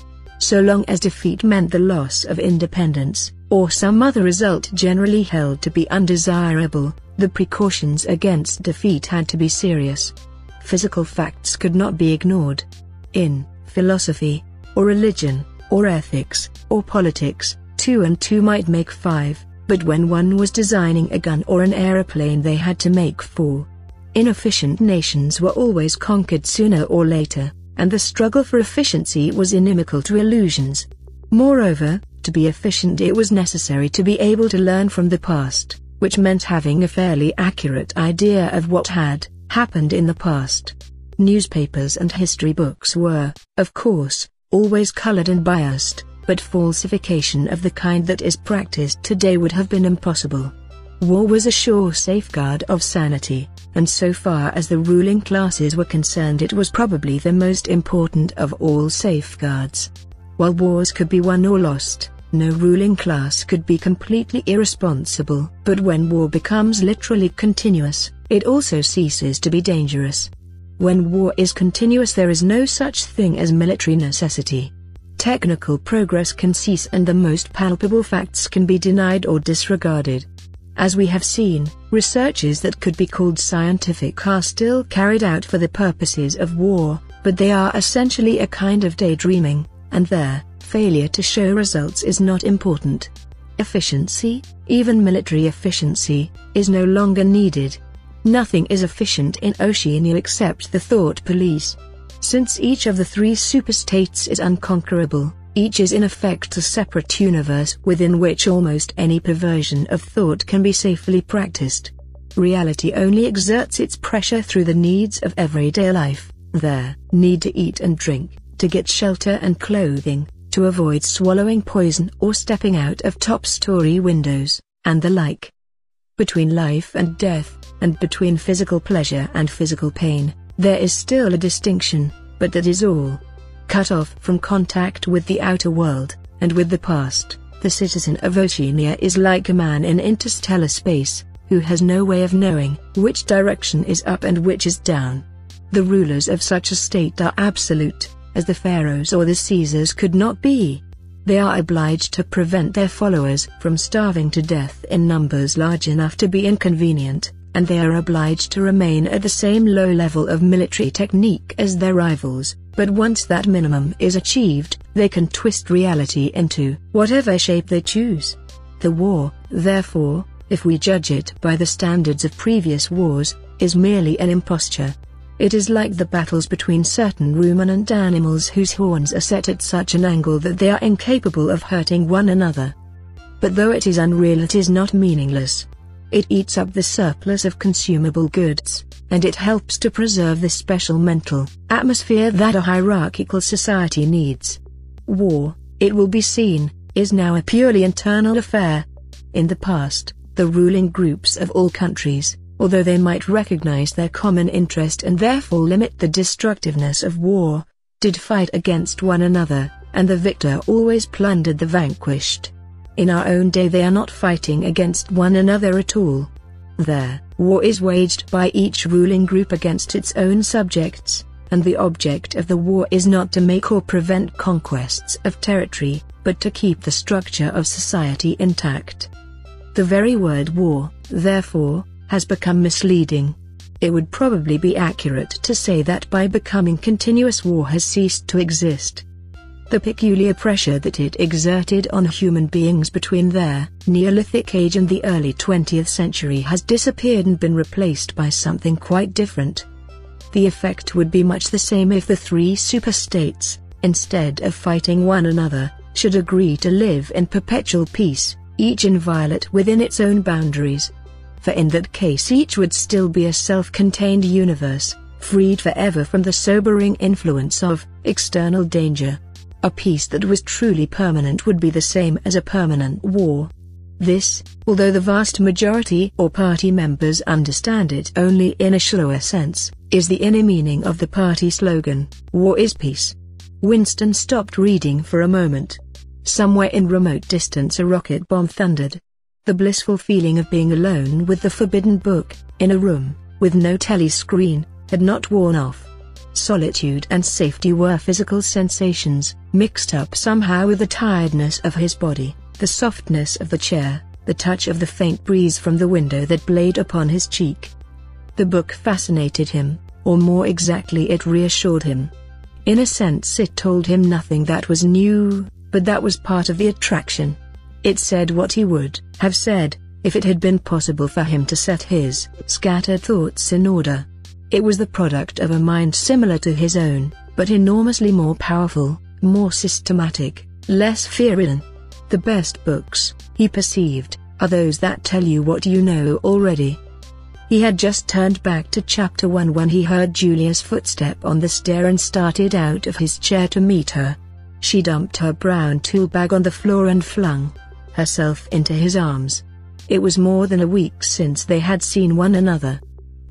So long as defeat meant the loss of independence, or some other result generally held to be undesirable, the precautions against defeat had to be serious physical facts could not be ignored. In philosophy, or religion, or ethics, or politics, two and two might make five, but when one was designing a gun or an aeroplane they had to make four. Inefficient nations were always conquered sooner or later, and the struggle for efficiency was inimical to illusions. Moreover, to be efficient it was necessary to be able to learn from the past, which meant having a fairly accurate idea of what had happened in the past. Newspapers and history books were, of course, always colored and biased, but falsification of the kind that is practiced today would have been impossible. War was a sure safeguard of sanity, and so far as the ruling classes were concerned it was probably the most important of all safeguards. While wars could be won or lost, no ruling class could be completely irresponsible. But when war becomes literally continuous, it also ceases to be dangerous. When war is continuous there is no such thing as military necessity. Technical progress can cease and the most palpable facts can be denied or disregarded. As we have seen, researches that could be called scientific are still carried out for the purposes of war, but they are essentially a kind of daydreaming, and their failure to show results is not important. Efficiency, even military efficiency, is no longer needed. Nothing is efficient in Oceania except the thought police. Since each of the three superstates is unconquerable, each is in effect a separate universe within which almost any perversion of thought can be safely practiced. Reality only exerts its pressure through the needs of everyday life, their need to eat and drink, to get shelter and clothing, to avoid swallowing poison or stepping out of top-story windows, and the like. Between life and death, and between physical pleasure and physical pain, there is still a distinction, but that is all. Cut off from contact with the outer world, and with the past, the citizen of Oceania is like a man in interstellar space, who has no way of knowing which direction is up and which is down. The rulers of such a state are absolute, as the pharaohs or the Caesars could not be. They are obliged to prevent their followers from starving to death in numbers large enough to be inconvenient, and they are obliged to remain at the same low level of military technique as their rivals, but once that minimum is achieved, they can twist reality into whatever shape they choose. The war, therefore, if we judge it by the standards of previous wars, is merely an imposture, it is like the battles between certain ruminant animals whose horns are set at such an angle that they are incapable of hurting one another. But though it is unreal it is not meaningless. It eats up the surplus of consumable goods, and it helps to preserve the special mental atmosphere that a hierarchical society needs. War, it will be seen, is now a purely internal affair. In the past, the ruling groups of all countries, although they might recognize their common interest and therefore limit the destructiveness of war, did fight against one another, and the victor always plundered the vanquished. In our own day they are not fighting against one another at all. There, war is waged by each ruling group against its own subjects, and the object of the war is not to make or prevent conquests of territory, but to keep the structure of society intact. The very word war, therefore, has become misleading. it would probably be accurate to say that by becoming continuous war has ceased to exist. The peculiar pressure that it exerted on human beings between their Neolithic age and the early 20th century has disappeared and been replaced by something quite different. The effect would be much the same if the three superstates, instead of fighting one another, should agree to live in perpetual peace, each inviolate within its own boundaries. For in that case each would still be a self-contained universe, freed forever from the sobering influence of external danger. A peace that was truly permanent would be the same as a permanent war. This, although the vast majority or party members understand it only in a shallower sense, is the inner meaning of the party slogan, War is Peace. Winston stopped reading for a moment. Somewhere in remote distance a rocket bomb thundered. The blissful feeling of being alone with the forbidden book, in a room, with no telescreen, had not worn off. Solitude and safety were physical sensations, mixed up somehow with the tiredness of his body, the softness of the chair, the touch of the faint breeze from the window that played upon his cheek. The book fascinated him, or more exactly it reassured him. In a sense it told him nothing that was new, but that was part of the attraction. It said what he would have said, if it had been possible for him to set his scattered thoughts in order. It was the product of a mind similar to his own, but enormously more powerful, more systematic, less fear-ridden. The best books, he perceived, are those that tell you what you know already. He had just turned back to chapter 1 when he heard Julia's footstep on the stair and started out of his chair to meet her. She dumped her brown tool bag on the floor and flung herself into his arms. It was more than a week since they had seen one another.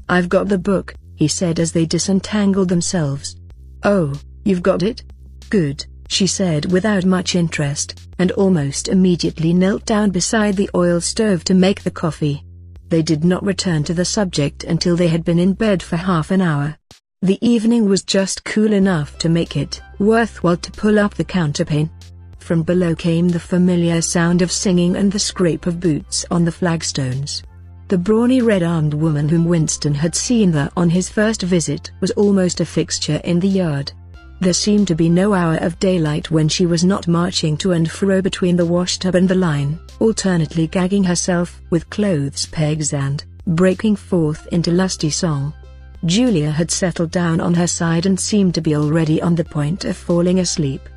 I've got the book, he said as they disentangled themselves. Oh, you've got it? Good, she said without much interest, and almost immediately knelt down beside the oil stove to make the coffee. They did not return to the subject until they had been in bed for half an hour. The evening was just cool enough to make it worthwhile to pull up the counterpane. From below came the familiar sound of singing and the scrape of boots on the flagstones. The brawny red-armed woman whom Winston had seen there on his first visit was almost a fixture in the yard. There seemed to be no hour of daylight when she was not marching to and fro between the washtub and the line, alternately gagging herself with clothes pegs and breaking forth into lusty song. Julia had settled down on her side and seemed to be already on the point of falling asleep.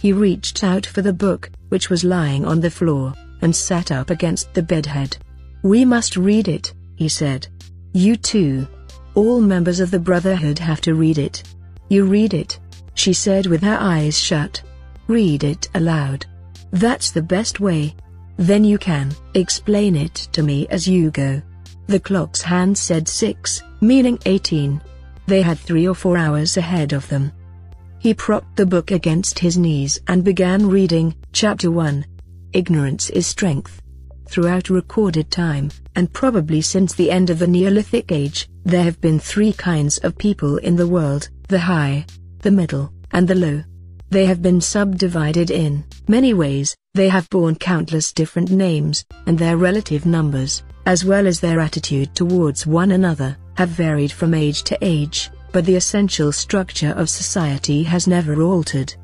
He reached out for the book, which was lying on the floor, and sat up against the bedhead. We must read it, he said. You too. All members of the Brotherhood have to read it. You read it, she said with her eyes shut. Read it aloud. That's the best way. Then you can explain it to me as you go. The clock's hand said six, meaning 18. They had three or four hours ahead of them. He propped the book against his knees and began reading, Chapter 1. Ignorance is Strength. Throughout recorded time, and probably since the end of the Neolithic Age, there have been three kinds of people in the world, the high, the middle, and the low. They have been subdivided in many ways, they have borne countless different names, and their relative numbers, as well as their attitude towards one another, have varied from age to age, but the essential structure of society has never altered.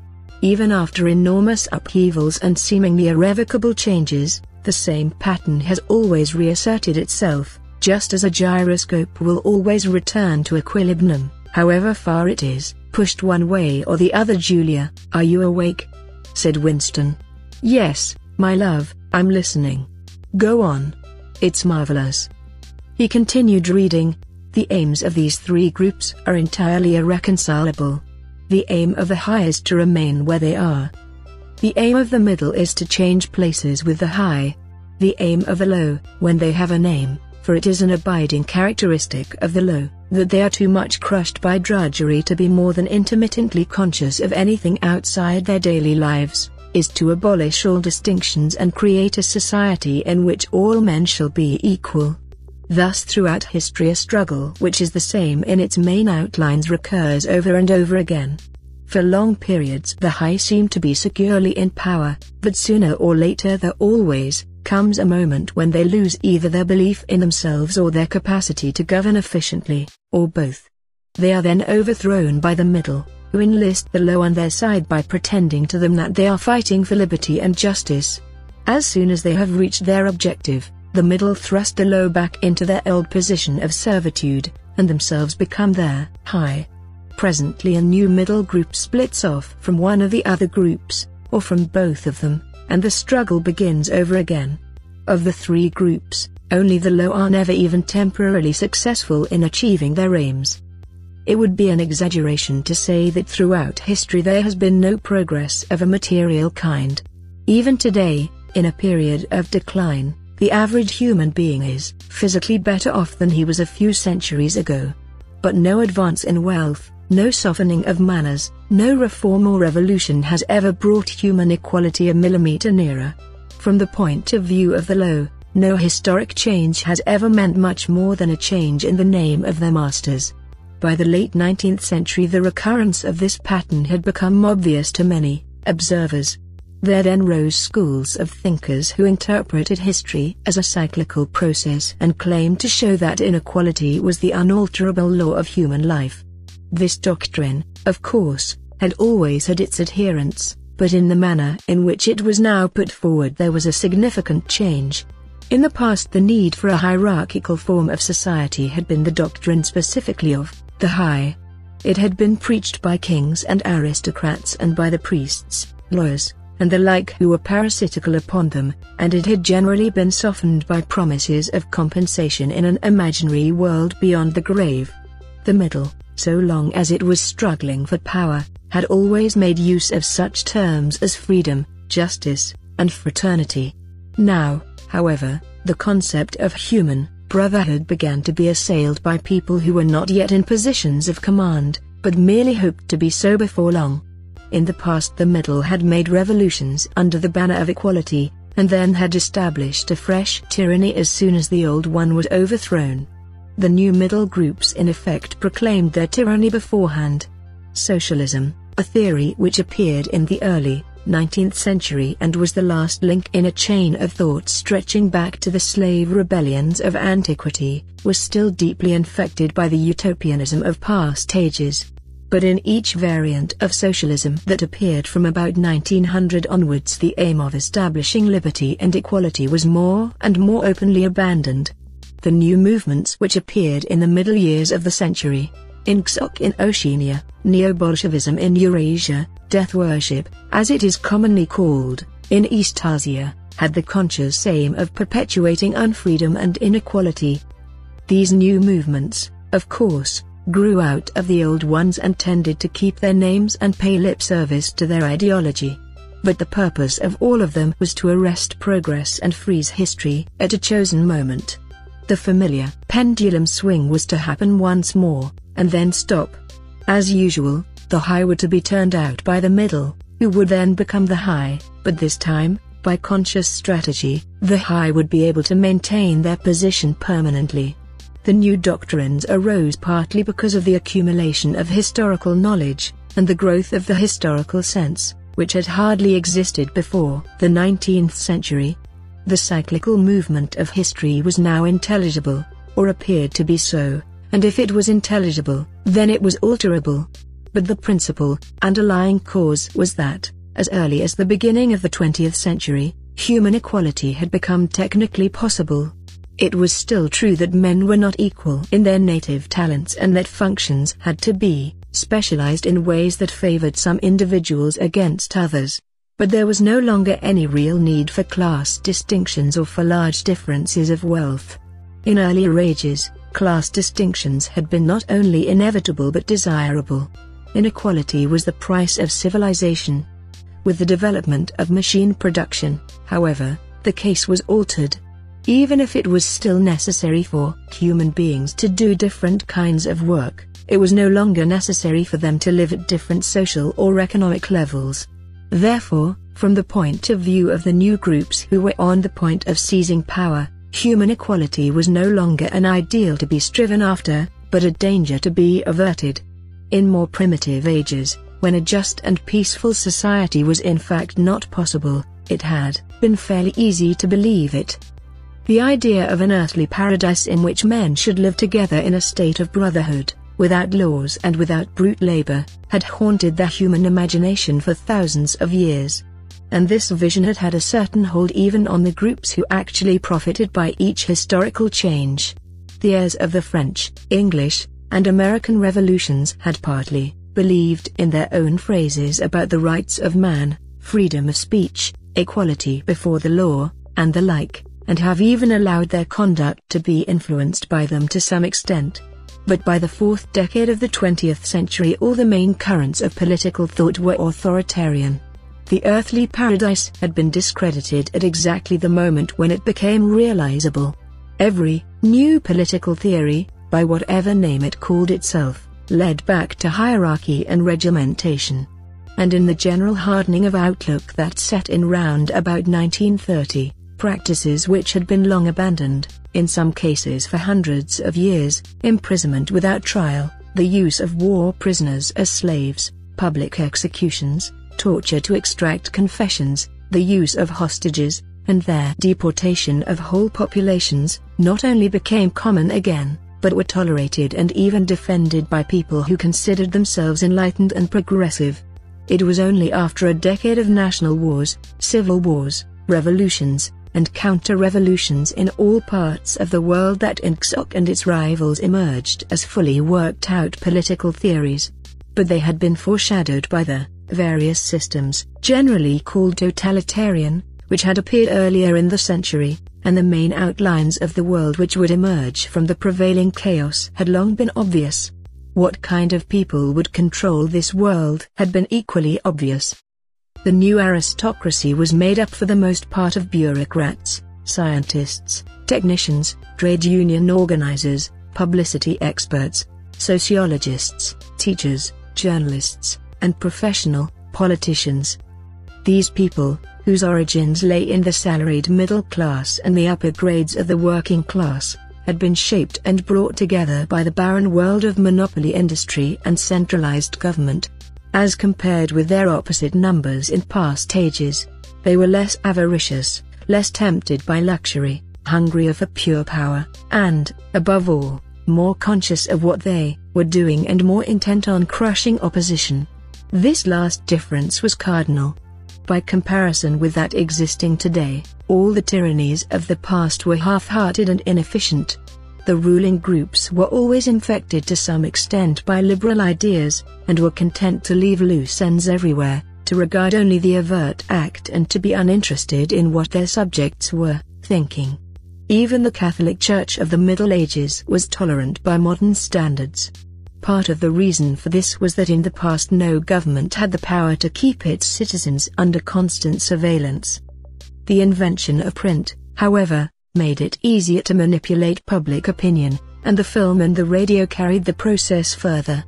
Even after enormous upheavals and seemingly irrevocable changes, the same pattern has always reasserted itself, just as a gyroscope will always return to equilibrium, however far it is, pushed one way or the other Julia, are you awake? said Winston. Yes, my love, I'm listening. Go on. It's marvelous. He continued reading, the aims of these three groups are entirely irreconcilable. The aim of the high is to remain where they are, the aim of the middle is to change places with the high. The aim of the low, when they have a name, for it is an abiding characteristic of the low, that they are too much crushed by drudgery to be more than intermittently conscious of anything outside their daily lives, is to abolish all distinctions and create a society in which all men shall be equal. Thus throughout history a struggle which is the same in its main outlines recurs over and over again, for long periods the high seem to be securely in power, but sooner or later there always comes a moment when they lose either their belief in themselves or their capacity to govern efficiently, or both. They are then overthrown by the middle, who enlist the low on their side by pretending to them that they are fighting for liberty and justice. As soon as they have reached their objective, the middle thrust the low back into their old position of servitude, and themselves become their high. Presently a new middle group splits off from one of the other groups, or from both of them, and the struggle begins over again. Of the three groups, only the low are never even temporarily successful in achieving their aims. It would be an exaggeration to say that throughout history there has been no progress of a material kind. Even today, in a period of decline, the average human being is physically better off than he was a few centuries ago. But no advance in wealth, no softening of manners, no reform or revolution has ever brought human equality a millimeter nearer. From the point of view of the low, no historic change has ever meant much more than a change in the name of their masters. By the late 19th century the recurrence of this pattern had become obvious to many observers. There then rose schools of thinkers who interpreted history as a cyclical process and claimed to show that inequality was the unalterable law of human life. This doctrine, of course, had always had its adherents, but in the manner in which it was now put forward there was a significant change. In the past the need for a hierarchical form of society had been the doctrine specifically of the high. It had been preached by kings and aristocrats and by the priests, lawyers, and the like who were parasitical upon them, and it had generally been softened by promises of compensation in an imaginary world beyond the grave. The middle, so long as it was struggling for power, had always made use of such terms as freedom, justice, and fraternity. Now, however, the concept of human brotherhood began to be assailed by people who were not yet in positions of command, but merely hoped to be so before long. In the past the middle had made revolutions under the banner of equality, and then had established a fresh tyranny as soon as the old one was overthrown. The new middle groups in effect proclaimed their tyranny beforehand. Socialism, a theory which appeared in the early 19th century and was the last link in a chain of thought stretching back to the slave rebellions of antiquity, was still deeply infected by the utopianism of past ages but in each variant of socialism that appeared from about 1900 onwards the aim of establishing liberty and equality was more and more openly abandoned. The new movements which appeared in the middle years of the century, in Ingsoc in Oceania, Neo-Bolshevism in Eurasia, death worship, as it is commonly called, in Eastasia, had the conscious aim of perpetuating unfreedom and inequality. These new movements, of course, grew out of the old ones and tended to keep their names and pay lip service to their ideology. But the purpose of all of them was to arrest progress and freeze history at a chosen moment. The familiar pendulum swing was to happen once more, and then stop. As usual, the high were to be turned out by the middle, who would then become the high, but this time, by conscious strategy, the high would be able to maintain their position permanently. The new doctrines arose partly because of the accumulation of historical knowledge, and the growth of the historical sense, which had hardly existed before the 19th century. The cyclical movement of history was now intelligible, or appeared to be so, and if it was intelligible, then it was alterable. But the principal, underlying cause was that, as early as the beginning of the 20th century, human equality had become technically possible. It was still true that men were not equal in their native talents and that functions had to be specialized in ways that favored some individuals against others. But there was no longer any real need for class distinctions or for large differences of wealth. In earlier ages, class distinctions had been not only inevitable but desirable. Inequality was the price of civilization. With the development of machine production, however, the case was altered even if it was still necessary for human beings to do different kinds of work, it was no longer necessary for them to live at different social or economic levels. Therefore, from the point of view of the new groups who were on the point of seizing power, human equality was no longer an ideal to be striven after, but a danger to be averted. In more primitive ages, when a just and peaceful society was in fact not possible, it had been fairly easy to believe it. The idea of an earthly paradise in which men should live together in a state of brotherhood, without laws and without brute labor, had haunted the human imagination for thousands of years. And this vision had had a certain hold even on the groups who actually profited by each historical change. The heirs of the French, English, and American revolutions had partly believed in their own phrases about the rights of man, freedom of speech, equality before the law, and the like, and have even allowed their conduct to be influenced by them to some extent. But by the fourth decade of the 20th century all the main currents of political thought were authoritarian. The earthly paradise had been discredited at exactly the moment when it became realizable. Every new political theory, by whatever name it called itself, led back to hierarchy and regimentation. And in the general hardening of outlook that set in round about 1930, practices which had been long abandoned, in some cases for hundreds of years, imprisonment without trial, the use of war prisoners as slaves, public executions, torture to extract confessions, the use of hostages, and their deportation of whole populations, not only became common again, but were tolerated and even defended by people who considered themselves enlightened and progressive. It was only after a decade of national wars, civil wars, revolutions, and counter-revolutions in all parts of the world that Ingsoc and its rivals emerged as fully worked-out political theories. But they had been foreshadowed by the various systems, generally called totalitarian, which had appeared earlier in the century, and the main outlines of the world which would emerge from the prevailing chaos had long been obvious. What kind of people would control this world had been equally obvious. The new aristocracy was made up for the most part of bureaucrats, scientists, technicians, trade union organizers, publicity experts, sociologists, teachers, journalists, and professional politicians. These people, whose origins lay in the salaried middle class and the upper grades of the working class, had been shaped and brought together by the barren world of monopoly industry and centralized government. As compared with their opposite numbers in past ages, they were less avaricious, less tempted by luxury, hungrier for pure power, and, above all, more conscious of what they were doing and more intent on crushing opposition. This last difference was cardinal. By comparison with that existing today, all the tyrannies of the past were half-hearted and inefficient. The ruling groups were always infected to some extent by liberal ideas, and were content to leave loose ends everywhere, to regard only the overt act and to be uninterested in what their subjects were thinking. Even the Catholic Church of the Middle Ages was tolerant by modern standards. Part of the reason for this was that in the past no government had the power to keep its citizens under constant surveillance. The invention of print, however, made it easier to manipulate public opinion, and the film and the radio carried the process further.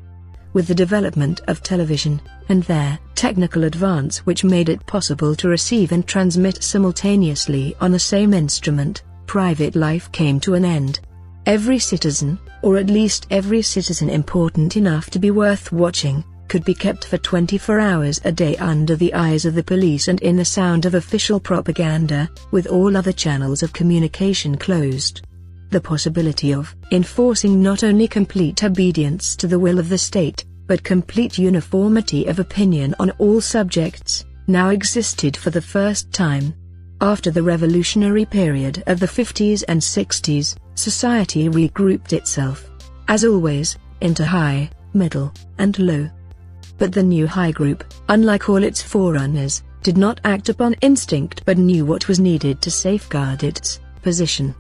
With the development of television, and their technical advance which made it possible to receive and transmit simultaneously on the same instrument, private life came to an end. Every citizen, or at least every citizen important enough to be worth watching, could be kept for 24 hours a day under the eyes of the police and in the sound of official propaganda, with all other channels of communication closed. The possibility of enforcing not only complete obedience to the will of the state, but complete uniformity of opinion on all subjects, now existed for the first time. After the revolutionary period of the 50s and 60s, society regrouped itself, as always, into high, middle, and low. But the new high group, unlike all its forerunners, did not act upon instinct but knew what was needed to safeguard its position.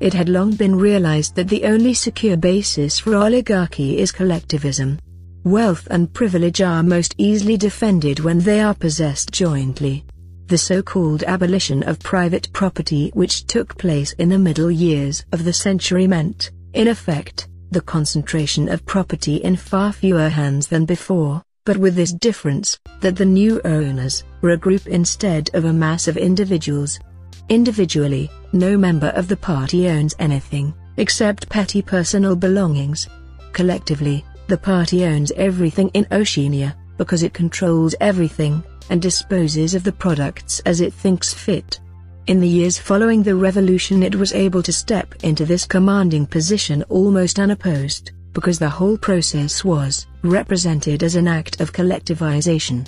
It had long been realized that the only secure basis for oligarchy is collectivism. Wealth and privilege are most easily defended when they are possessed jointly. The so-called abolition of private property which took place in the middle years of the century meant, in effect, the concentration of property in far fewer hands than before, but with this difference, that the new owners were a group instead of a mass of individuals. Individually, no member of the party owns anything, except petty personal belongings. Collectively, the party owns everything in Oceania, because it controls everything, and disposes of the products as it thinks fit. In the years following the revolution it was able to step into this commanding position almost unopposed, because the whole process was represented as an act of collectivization.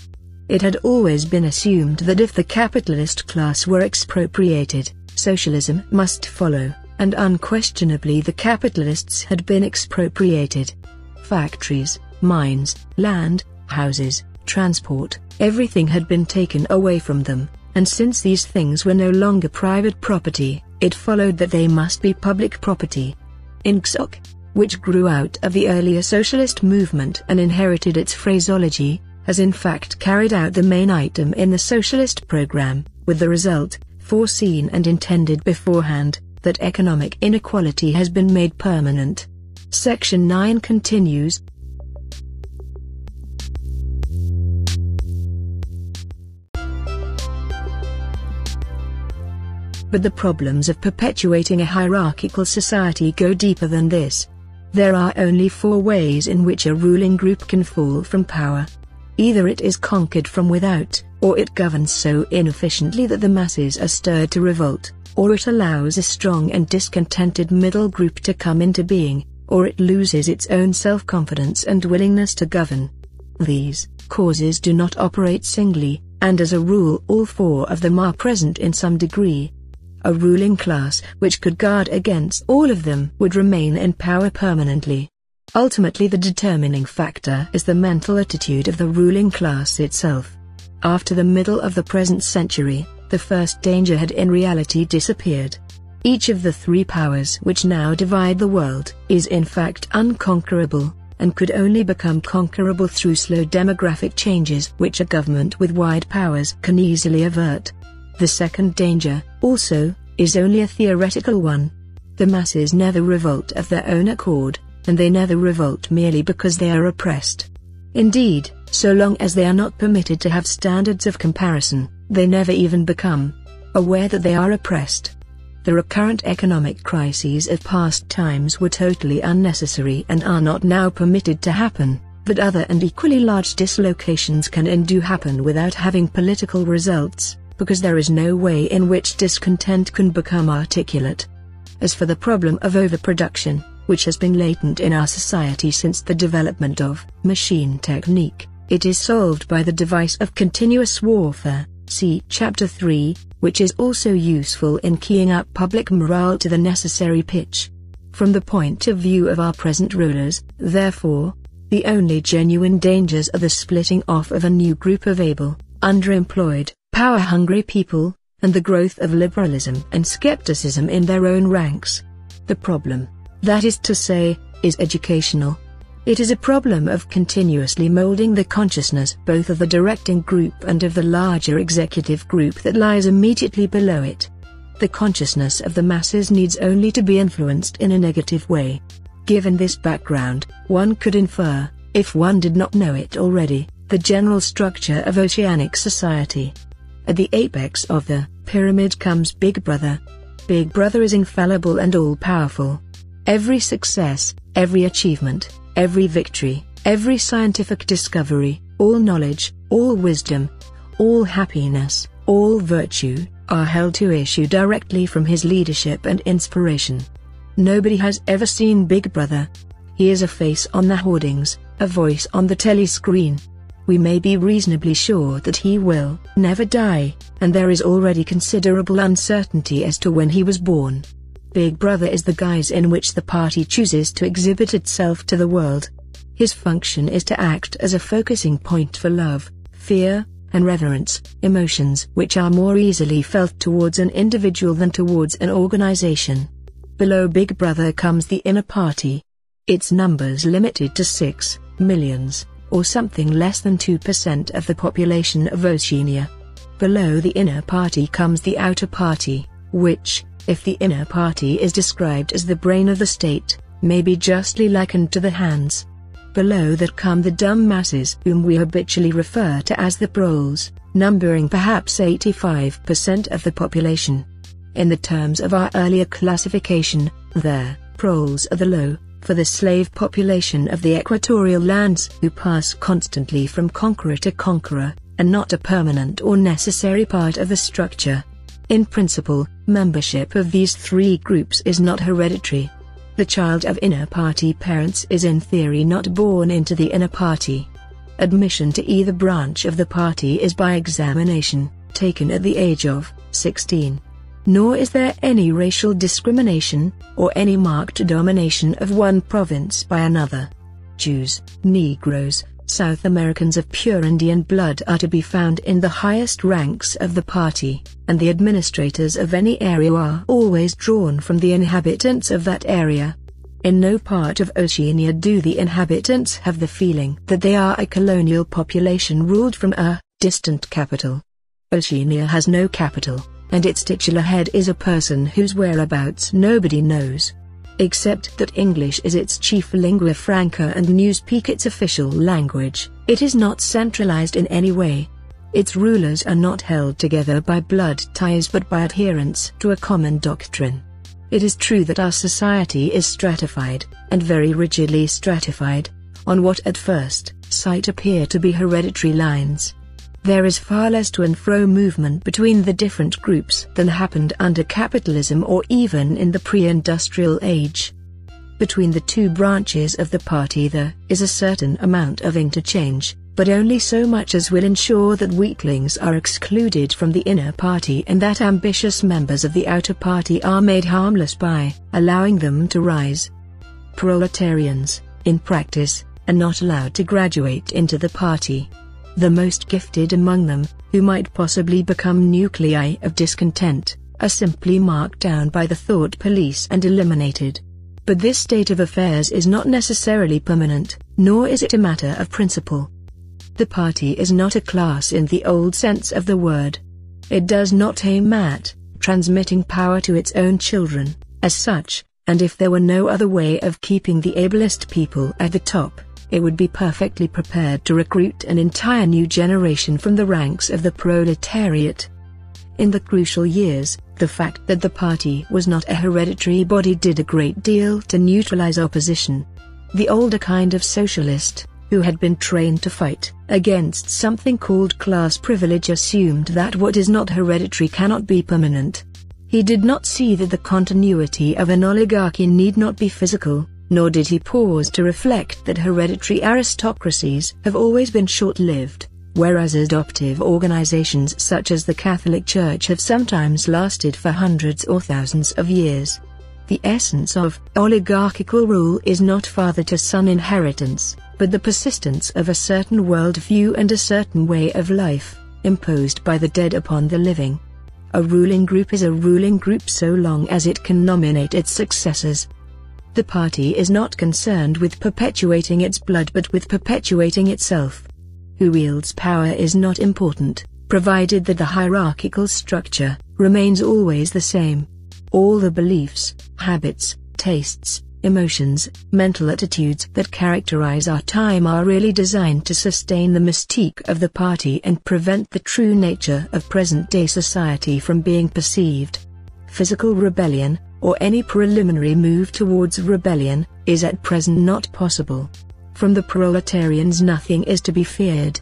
It had always been assumed that if the capitalist class were expropriated, socialism must follow, and unquestionably the capitalists had been expropriated. Factories, mines, land, houses, transport, everything had been taken away from them, and since these things were no longer private property, it followed that they must be public property. Ingsoc, which grew out of the earlier socialist movement and inherited its phraseology, has in fact carried out the main item in the socialist program, with the result, foreseen and intended beforehand, that economic inequality has been made permanent. Section 9 continues, But the problems of perpetuating a hierarchical society go deeper than this. There are only four ways in which a ruling group can fall from power. Either it is conquered from without, or it governs so inefficiently that the masses are stirred to revolt, or it allows a strong and discontented middle group to come into being, or it loses its own self-confidence and willingness to govern. These causes do not operate singly, and as a rule all four of them are present in some degree a ruling class which could guard against all of them would remain in power permanently. Ultimately the determining factor is the mental attitude of the ruling class itself. After the middle of the present century, the first danger had in reality disappeared. Each of the three powers which now divide the world is in fact unconquerable, and could only become conquerable through slow demographic changes which a government with wide powers can easily avert. The second danger, also, is only a theoretical one. The masses never revolt of their own accord, and they never revolt merely because they are oppressed. Indeed, so long as they are not permitted to have standards of comparison, they never even become aware that they are oppressed. The recurrent economic crises of past times were totally unnecessary and are not now permitted to happen, but other and equally large dislocations can and do happen without having political results because there is no way in which discontent can become articulate. As for the problem of overproduction, which has been latent in our society since the development of machine technique, it is solved by the device of continuous warfare, see Chapter 3, which is also useful in keying up public morale to the necessary pitch. From the point of view of our present rulers, therefore, the only genuine dangers are the splitting off of a new group of able, underemployed, power-hungry people, and the growth of liberalism and skepticism in their own ranks. The problem, that is to say, is educational. It is a problem of continuously molding the consciousness both of the directing group and of the larger executive group that lies immediately below it. The consciousness of the masses needs only to be influenced in a negative way. Given this background, one could infer, if one did not know it already, the general structure of oceanic society. At the apex of the pyramid comes Big Brother. Big Brother is infallible and all-powerful. Every success, every achievement, every victory, every scientific discovery, all knowledge, all wisdom, all happiness, all virtue, are held to issue directly from his leadership and inspiration. Nobody has ever seen Big Brother. He is a face on the hoardings, a voice on the telescreen, we may be reasonably sure that he will never die, and there is already considerable uncertainty as to when he was born. Big Brother is the guise in which the party chooses to exhibit itself to the world. His function is to act as a focusing point for love, fear, and reverence, emotions which are more easily felt towards an individual than towards an organization. Below Big Brother comes the inner party. Its numbers limited to 6 millions or something less than 2% of the population of Oceania. Below the inner party comes the outer party, which, if the inner party is described as the brain of the state, may be justly likened to the hands. Below that come the dumb masses whom we habitually refer to as the proles, numbering perhaps 85% of the population. In the terms of our earlier classification, the proles are the low, for the slave population of the equatorial lands who pass constantly from conqueror to conqueror, and not a permanent or necessary part of the structure. In principle, membership of these three groups is not hereditary. The child of inner party parents is in theory not born into the inner party. Admission to either branch of the party is by examination, taken at the age of 16. Nor is there any racial discrimination, or any marked domination of one province by another. Jews, Negroes, South Americans of pure Indian blood are to be found in the highest ranks of the party, and the administrators of any area are always drawn from the inhabitants of that area. In no part of Oceania do the inhabitants have the feeling that they are a colonial population ruled from a distant capital. Oceania has no capital, and its titular head is a person whose whereabouts nobody knows except that English is its chief lingua franca and Newspeak its official language, it is not centralized in any way. Its rulers are not held together by blood ties but by adherence to a common doctrine. It is true that our society is stratified, and very rigidly stratified, on what at first sight appear to be hereditary lines. There is far less to and fro movement between the different groups than happened under capitalism or even in the pre-industrial age. Between the two branches of the party there is a certain amount of interchange, but only so much as will ensure that weaklings are excluded from the inner party and that ambitious members of the outer party are made harmless by allowing them to rise. Proletarians, in practice, are not allowed to graduate into the party the most gifted among them, who might possibly become nuclei of discontent, are simply marked down by the thought police and eliminated. But this state of affairs is not necessarily permanent, nor is it a matter of principle. The party is not a class in the old sense of the word. It does not aim at transmitting power to its own children, as such, and if there were no other way of keeping the ablest people at the top, it would be perfectly prepared to recruit an entire new generation from the ranks of the proletariat. In the crucial years, the fact that the party was not a hereditary body did a great deal to neutralize opposition. The older kind of socialist, who had been trained to fight against something called class privilege assumed that what is not hereditary cannot be permanent. He did not see that the continuity of an oligarchy need not be physical, nor did he pause to reflect that hereditary aristocracies have always been short-lived, whereas adoptive organizations such as the Catholic Church have sometimes lasted for hundreds or thousands of years. The essence of oligarchical rule is not father-to-son inheritance, but the persistence of a certain worldview and a certain way of life, imposed by the dead upon the living. A ruling group is a ruling group so long as it can nominate its successors, the party is not concerned with perpetuating its blood but with perpetuating itself. Who wields power is not important, provided that the hierarchical structure remains always the same. All the beliefs, habits, tastes, emotions, mental attitudes that characterize our time are really designed to sustain the mystique of the party and prevent the true nature of present-day society from being perceived. Physical rebellion, or any preliminary move towards rebellion, is at present not possible. From the proletarians nothing is to be feared.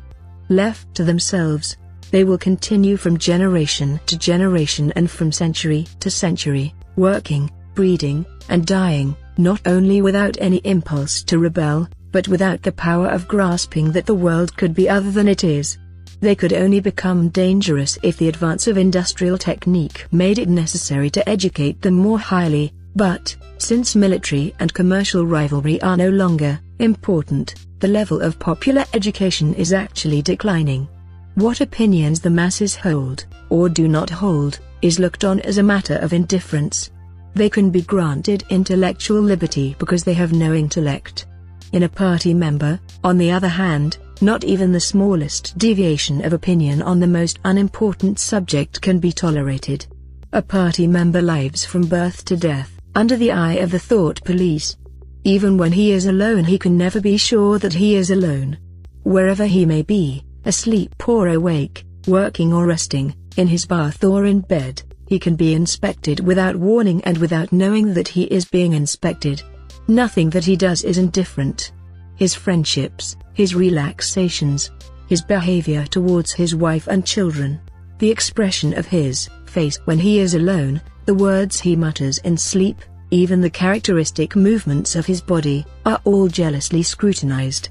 Left to themselves, they will continue from generation to generation and from century to century, working, breeding, and dying, not only without any impulse to rebel, but without the power of grasping that the world could be other than it is. They could only become dangerous if the advance of industrial technique made it necessary to educate them more highly, but, since military and commercial rivalry are no longer important, the level of popular education is actually declining. What opinions the masses hold, or do not hold, is looked on as a matter of indifference. They can be granted intellectual liberty because they have no intellect. In a party member, on the other hand, not even the smallest deviation of opinion on the most unimportant subject can be tolerated. A party member lives from birth to death, under the eye of the thought police. Even when he is alone he can never be sure that he is alone. Wherever he may be, asleep or awake, working or resting, in his bath or in bed, he can be inspected without warning and without knowing that he is being inspected. Nothing that he does is indifferent his friendships, his relaxations, his behavior towards his wife and children, the expression of his face when he is alone, the words he mutters in sleep, even the characteristic movements of his body, are all jealously scrutinized.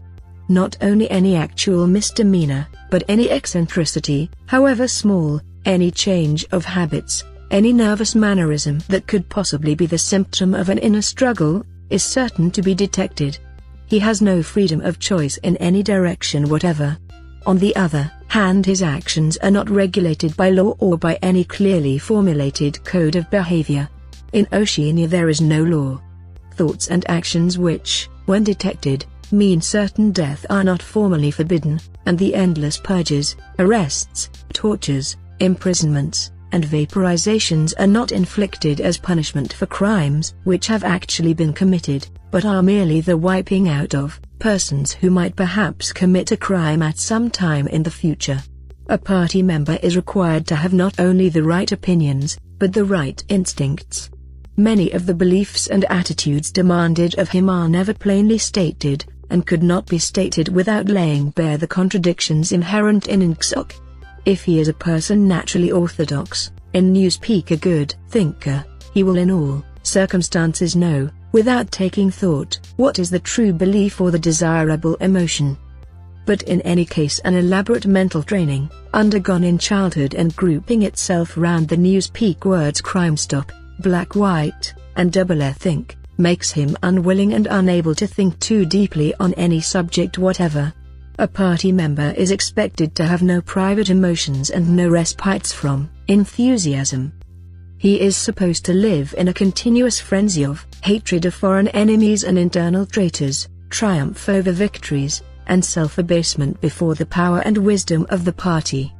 Not only any actual misdemeanor, but any eccentricity, however small, any change of habits, any nervous mannerism that could possibly be the symptom of an inner struggle, is certain to be detected. He has no freedom of choice in any direction whatever. On the other hand his actions are not regulated by law or by any clearly formulated code of behavior. In Oceania there is no law. Thoughts and actions which, when detected, mean certain death are not formally forbidden, and the endless purges, arrests, tortures, imprisonments, and vaporizations are not inflicted as punishment for crimes which have actually been committed, but are merely the wiping out of persons who might perhaps commit a crime at some time in the future. A party member is required to have not only the right opinions, but the right instincts. Many of the beliefs and attitudes demanded of him are never plainly stated, and could not be stated without laying bare the contradictions inherent in Ingsoc. If he is a person naturally orthodox, in Newspeak a good thinker, he will in all circumstances know, without taking thought, what is the true belief or the desirable emotion. But in any case an elaborate mental training, undergone in childhood and grouping itself round the Newspeak words crime stop, black white, and double think, makes him unwilling and unable to think too deeply on any subject whatever. A party member is expected to have no private emotions and no respites from enthusiasm. He is supposed to live in a continuous frenzy of hatred of foreign enemies and internal traitors, triumph over victories, and self-abasement before the power and wisdom of the party.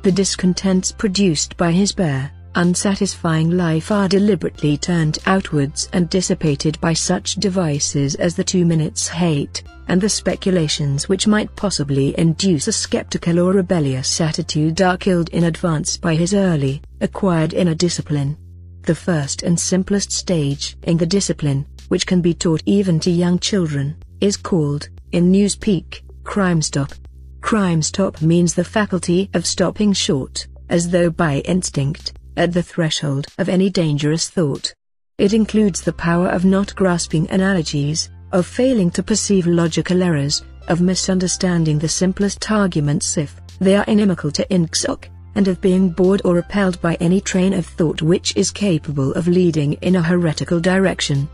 The discontents produced by his bare, unsatisfying life are deliberately turned outwards and dissipated by such devices as the two minutes hate, and the speculations which might possibly induce a skeptical or rebellious attitude are killed in advance by his early, acquired inner discipline. The first and simplest stage in the discipline, which can be taught even to young children, is called, in Newspeak, Crime Stop. Crime Stop means the faculty of stopping short, as though by instinct, at the threshold of any dangerous thought. It includes the power of not grasping analogies, of failing to perceive logical errors, of misunderstanding the simplest arguments if they are inimical to Ingsoc, and of being bored or repelled by any train of thought which is capable of leading in a heretical direction.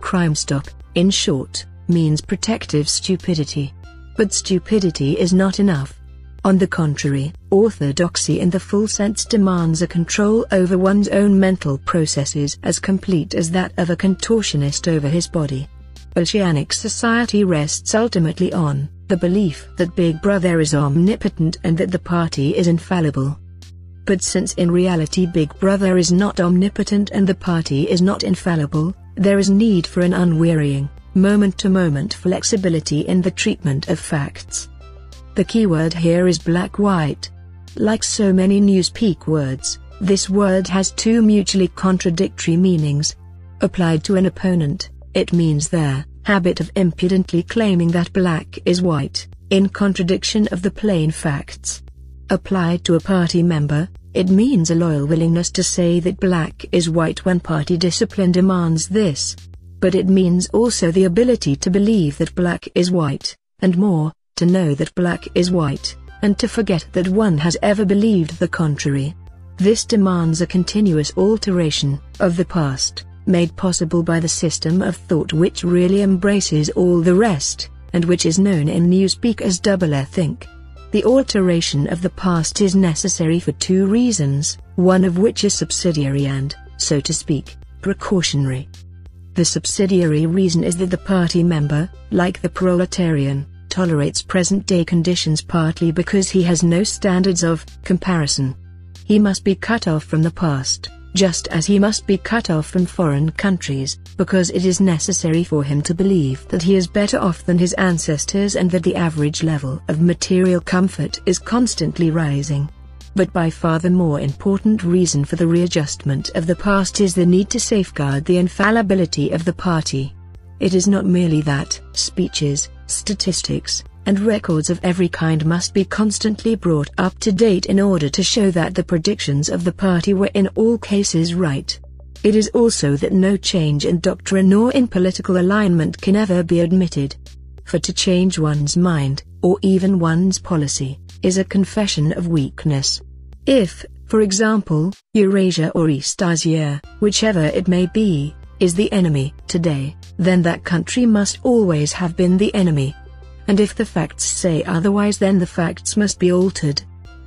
Crime stop, in short, means protective stupidity. But stupidity is not enough. On the contrary, orthodoxy in the full sense demands a control over one's own mental processes as complete as that of a contortionist over his body. Oceanic society rests ultimately on the belief that Big Brother is omnipotent and that the party is infallible. But since in reality Big Brother is not omnipotent and the party is not infallible, there is need for an unwearying, moment-to-moment -moment flexibility in the treatment of facts. The keyword here is black-white. Like so many Newspeak words, this word has two mutually contradictory meanings. Applied to an opponent, it means their habit of impudently claiming that black is white, in contradiction of the plain facts. Applied to a party member, it means a loyal willingness to say that black is white when party discipline demands this. But it means also the ability to believe that black is white, and more, to know that black is white, and to forget that one has ever believed the contrary. This demands a continuous alteration of the past, made possible by the system of thought which really embraces all the rest, and which is known in Newspeak as double think. The alteration of the past is necessary for two reasons, one of which is subsidiary and, so to speak, precautionary. The subsidiary reason is that the party member, like the proletarian, tolerates present-day conditions partly because he has no standards of comparison. He must be cut off from the past, just as he must be cut off from foreign countries, because it is necessary for him to believe that he is better off than his ancestors and that the average level of material comfort is constantly rising. But by far the more important reason for the readjustment of the past is the need to safeguard the infallibility of the party. It is not merely that speeches, statistics, and records of every kind must be constantly brought up to date in order to show that the predictions of the party were in all cases right. It is also that no change in doctrine or in political alignment can ever be admitted. For to change one's mind, or even one's policy, is a confession of weakness. If, for example, Eurasia or Eastasia, whichever it may be, is the enemy today, then that country must always have been the enemy. And if the facts say otherwise then the facts must be altered.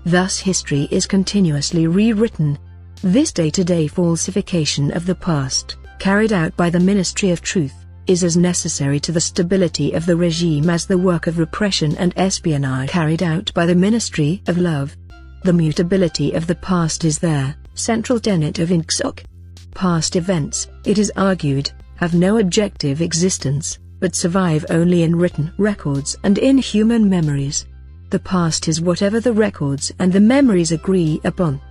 Thus history is continuously rewritten, this day-to-day falsification of the past, carried out by the Ministry of Truth, is as necessary to the stability of the regime as the work of repression and espionage carried out by the Ministry of Love. The mutability of the past is their central tenet of Ingsoc. Past events, it is argued, have no objective existence, but survive only in written records and in human memories. The past is whatever the records and the memories agree upon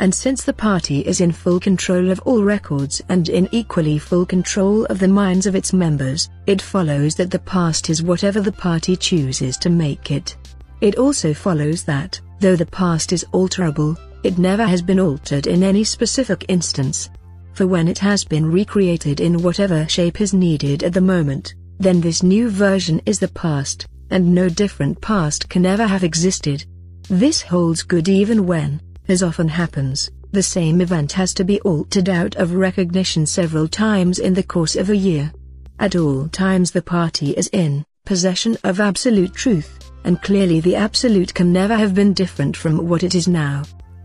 and since the party is in full control of all records and in equally full control of the minds of its members, it follows that the past is whatever the party chooses to make it. It also follows that, though the past is alterable, it never has been altered in any specific instance. For when it has been recreated in whatever shape is needed at the moment, then this new version is the past, and no different past can ever have existed. This holds good even when, as often happens, the same event has to be altered out of recognition several times in the course of a year. At all times the party is in possession of absolute truth, and clearly the absolute can never have been different from what it is now.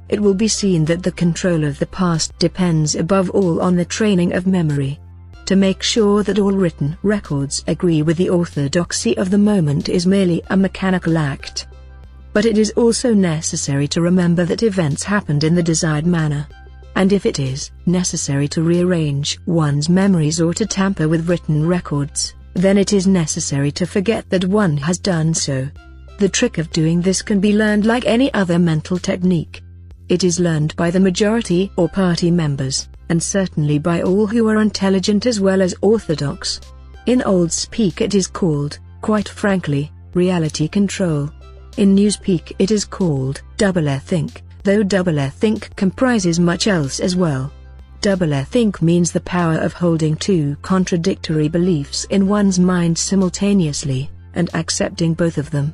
It will be seen that the control of the past depends above all on the training of memory. To make sure that all written records agree with the orthodoxy of the moment is merely a mechanical act but it is also necessary to remember that events happened in the desired manner. And if it is necessary to rearrange one's memories or to tamper with written records, then it is necessary to forget that one has done so. The trick of doing this can be learned like any other mental technique. It is learned by the majority or party members, and certainly by all who are intelligent as well as orthodox. In old speak it is called, quite frankly, reality control. In Newspeak it is called double think, though double think comprises much else as well. Double think means the power of holding two contradictory beliefs in one's mind simultaneously, and accepting both of them.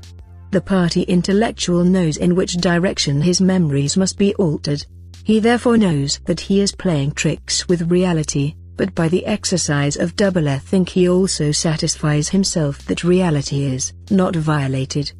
The party intellectual knows in which direction his memories must be altered. He therefore knows that he is playing tricks with reality, but by the exercise of double think he also satisfies himself that reality is not violated.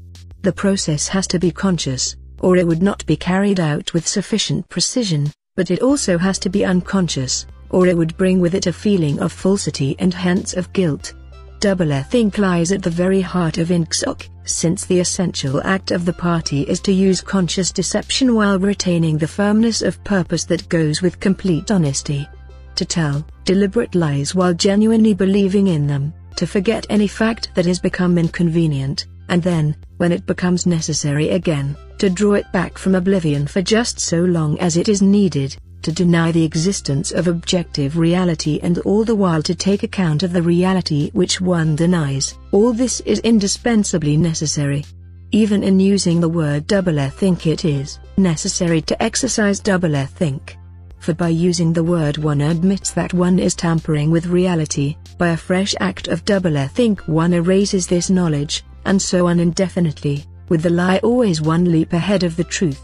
The process has to be conscious, or it would not be carried out with sufficient precision, but it also has to be unconscious, or it would bring with it a feeling of falsity and hence of guilt. Double think lies at the very heart of Ingsoc, since the essential act of the party is to use conscious deception while retaining the firmness of purpose that goes with complete honesty. To tell deliberate lies while genuinely believing in them, to forget any fact that has become inconvenient, and then, when it becomes necessary again, to draw it back from oblivion for just so long as it is needed, to deny the existence of objective reality and all the while to take account of the reality which one denies. All this is indispensably necessary. Even in using the word double I think it is necessary to exercise double I think. For by using the word one admits that one is tampering with reality, by a fresh act of double I think one erases this knowledge, and so on indefinitely, with the lie always one leap ahead of the truth.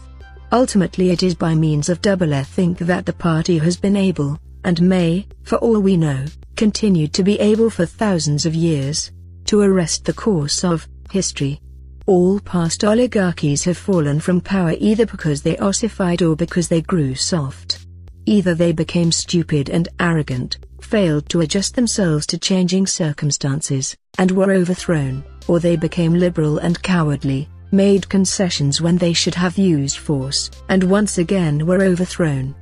Ultimately it is by means of double think that the party has been able, and may, for all we know, continue to be able for thousands of years, to arrest the course of history. All past oligarchies have fallen from power either because they ossified or because they grew soft. Either they became stupid and arrogant, failed to adjust themselves to changing circumstances, and were overthrown, or they became liberal and cowardly, made concessions when they should have used force, and once again were overthrown.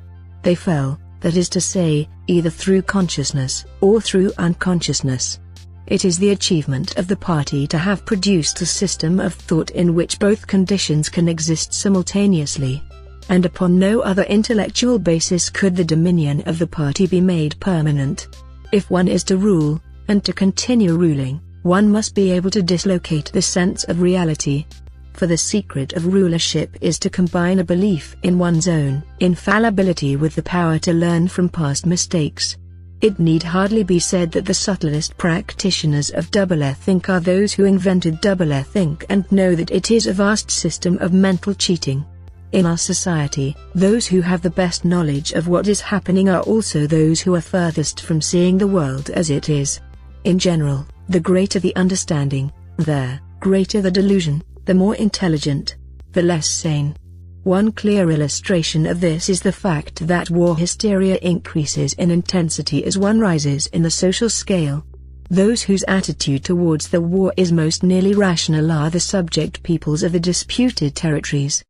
They fell, that is to say, either through consciousness or through unconsciousness. It is the achievement of the party to have produced a system of thought in which both conditions can exist simultaneously. And upon no other intellectual basis could the dominion of the party be made permanent. If one is to rule, and to continue ruling, One must be able to dislocate the sense of reality. For the secret of rulership is to combine a belief in one's own infallibility with the power to learn from past mistakes. It need hardly be said that the subtlest practitioners of doublethink are those who invented doublethink and know that it is a vast system of mental cheating. In our society, those who have the best knowledge of what is happening are also those who are furthest from seeing the world as it is. In general, the greater the understanding, the greater the delusion, the more intelligent, the less sane. One clear illustration of this is the fact that war hysteria increases in intensity as one rises in the social scale. Those whose attitude towards the war is most nearly rational are the subject peoples of the disputed territories.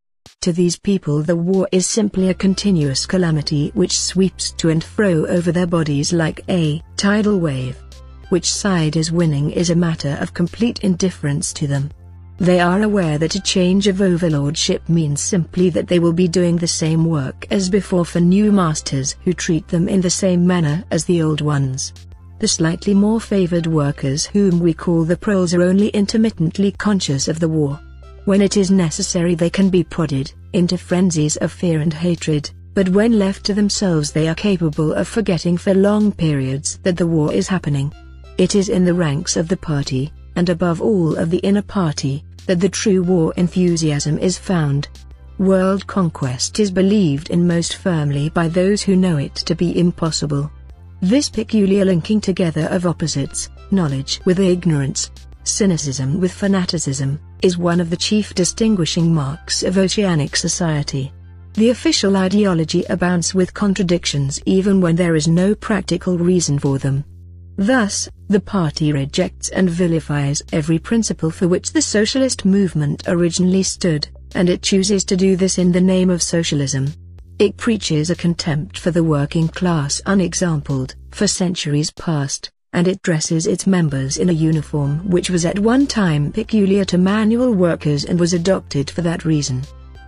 To these people the war is simply a continuous calamity which sweeps to and fro over their bodies like a tidal wave. Which side is winning is a matter of complete indifference to them. They are aware that a change of overlordship means simply that they will be doing the same work as before for new masters who treat them in the same manner as the old ones. The slightly more favored workers whom we call the proles are only intermittently conscious of the war. When it is necessary they can be prodded into frenzies of fear and hatred, but when left to themselves they are capable of forgetting for long periods that the war is happening. It is in the ranks of the party, and above all of the inner party, that the true war enthusiasm is found. World conquest is believed in most firmly by those who know it to be impossible. This peculiar linking together of opposites, knowledge with ignorance, cynicism with fanaticism, is one of the chief distinguishing marks of oceanic society. The official ideology abounds with contradictions even when there is no practical reason for them. Thus, the party rejects and vilifies every principle for which the socialist movement originally stood, and it chooses to do this in the name of socialism. It preaches a contempt for the working class unexampled, for centuries past, and it dresses its members in a uniform which was at one time peculiar to manual workers and was adopted for that reason.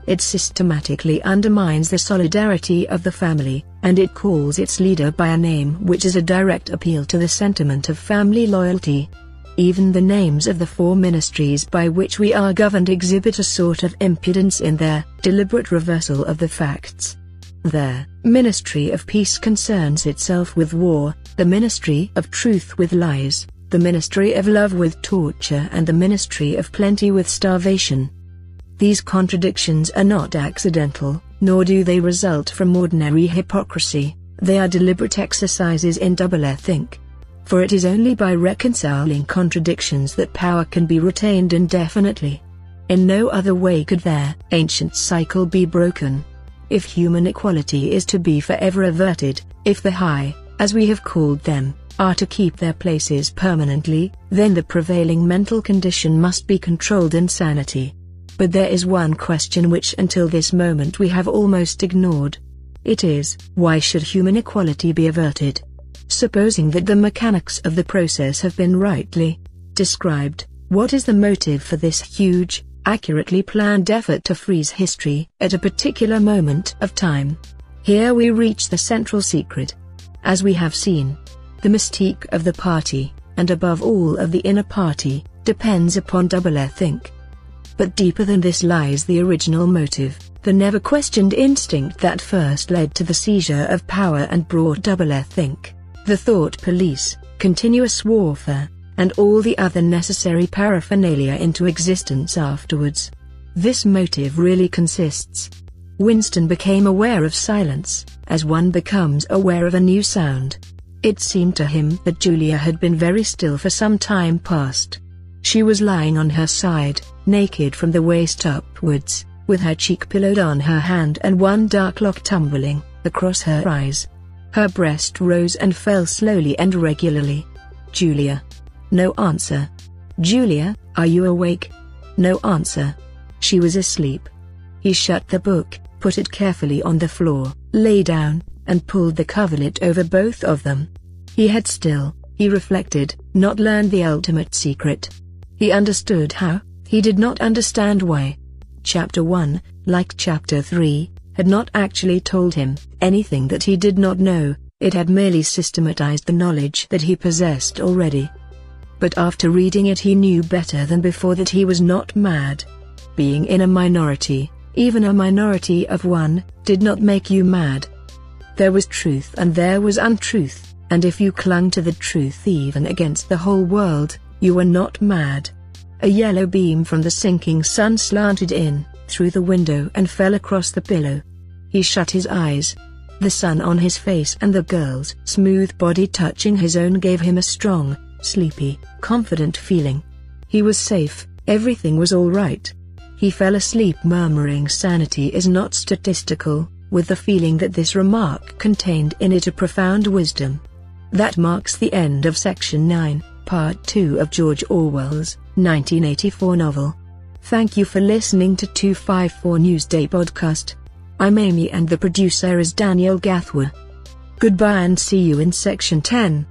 It systematically undermines the solidarity of the family, and it calls its leader by a name which is a direct appeal to the sentiment of family loyalty. Even the names of the four ministries by which we are governed exhibit a sort of impudence in their deliberate reversal of the facts. The Ministry of Peace concerns itself with war, the Ministry of Truth with lies, the Ministry of Love with torture and the Ministry of Plenty with starvation. These contradictions are not accidental, nor do they result from ordinary hypocrisy, they are deliberate exercises in doublethink. For it is only by reconciling contradictions that power can be retained indefinitely. In no other way could their ancient cycle be broken. If human equality is to be forever averted, if the high, as we have called them, are to keep their places permanently, then the prevailing mental condition must be controlled insanity. But there is one question which until this moment we have almost ignored. It is, why should human equality be averted? Supposing that the mechanics of the process have been rightly described, what is the motive for this huge, accurately planned effort to freeze history at a particular moment of time? Here we reach the central secret. As we have seen, the mystique of the party, and above all of the inner party, depends upon doublethink. But deeper than this lies the original motive, the never questioned instinct that first led to the seizure of power and brought doublethink, the thought police, continuous warfare, and all the other necessary paraphernalia into existence afterwards. This motive really consists. Winston became aware of silence, as one becomes aware of a new sound. It seemed to him that Julia had been very still for some time past. She was lying on her side, naked from the waist upwards, with her cheek pillowed on her hand and one dark lock tumbling across her eyes. Her breast rose and fell slowly and regularly. Julia. No answer. Julia, are you awake? No answer. She was asleep. He shut the book, put it carefully on the floor, lay down, and pulled the coverlet over both of them. He had still, he reflected, not learned the ultimate secret. He understood how, he did not understand why. Chapter 1, like Chapter 3, had not actually told him anything that he did not know, it had merely systematized the knowledge that he possessed already. But after reading it he knew better than before that he was not mad. Being in a minority, even a minority of one, did not make you mad. There was truth and there was untruth, and if you clung to the truth even against the whole world, you were not mad. A yellow beam from the sinking sun slanted in, through the window and fell across the pillow. He shut his eyes. The sun on his face and the girl's smooth body touching his own gave him a strong, sleepy, confident feeling. He was safe, everything was all right. He fell asleep murmuring sanity is not statistical, with the feeling that this remark contained in it a profound wisdom. That marks the end of Section 9, Part 2 of George Orwell's 1984 novel. Thank you for listening to 254 Newsday podcast. I'm Amy and the producer is Daniel Gathwa. Goodbye and see you in Section 10.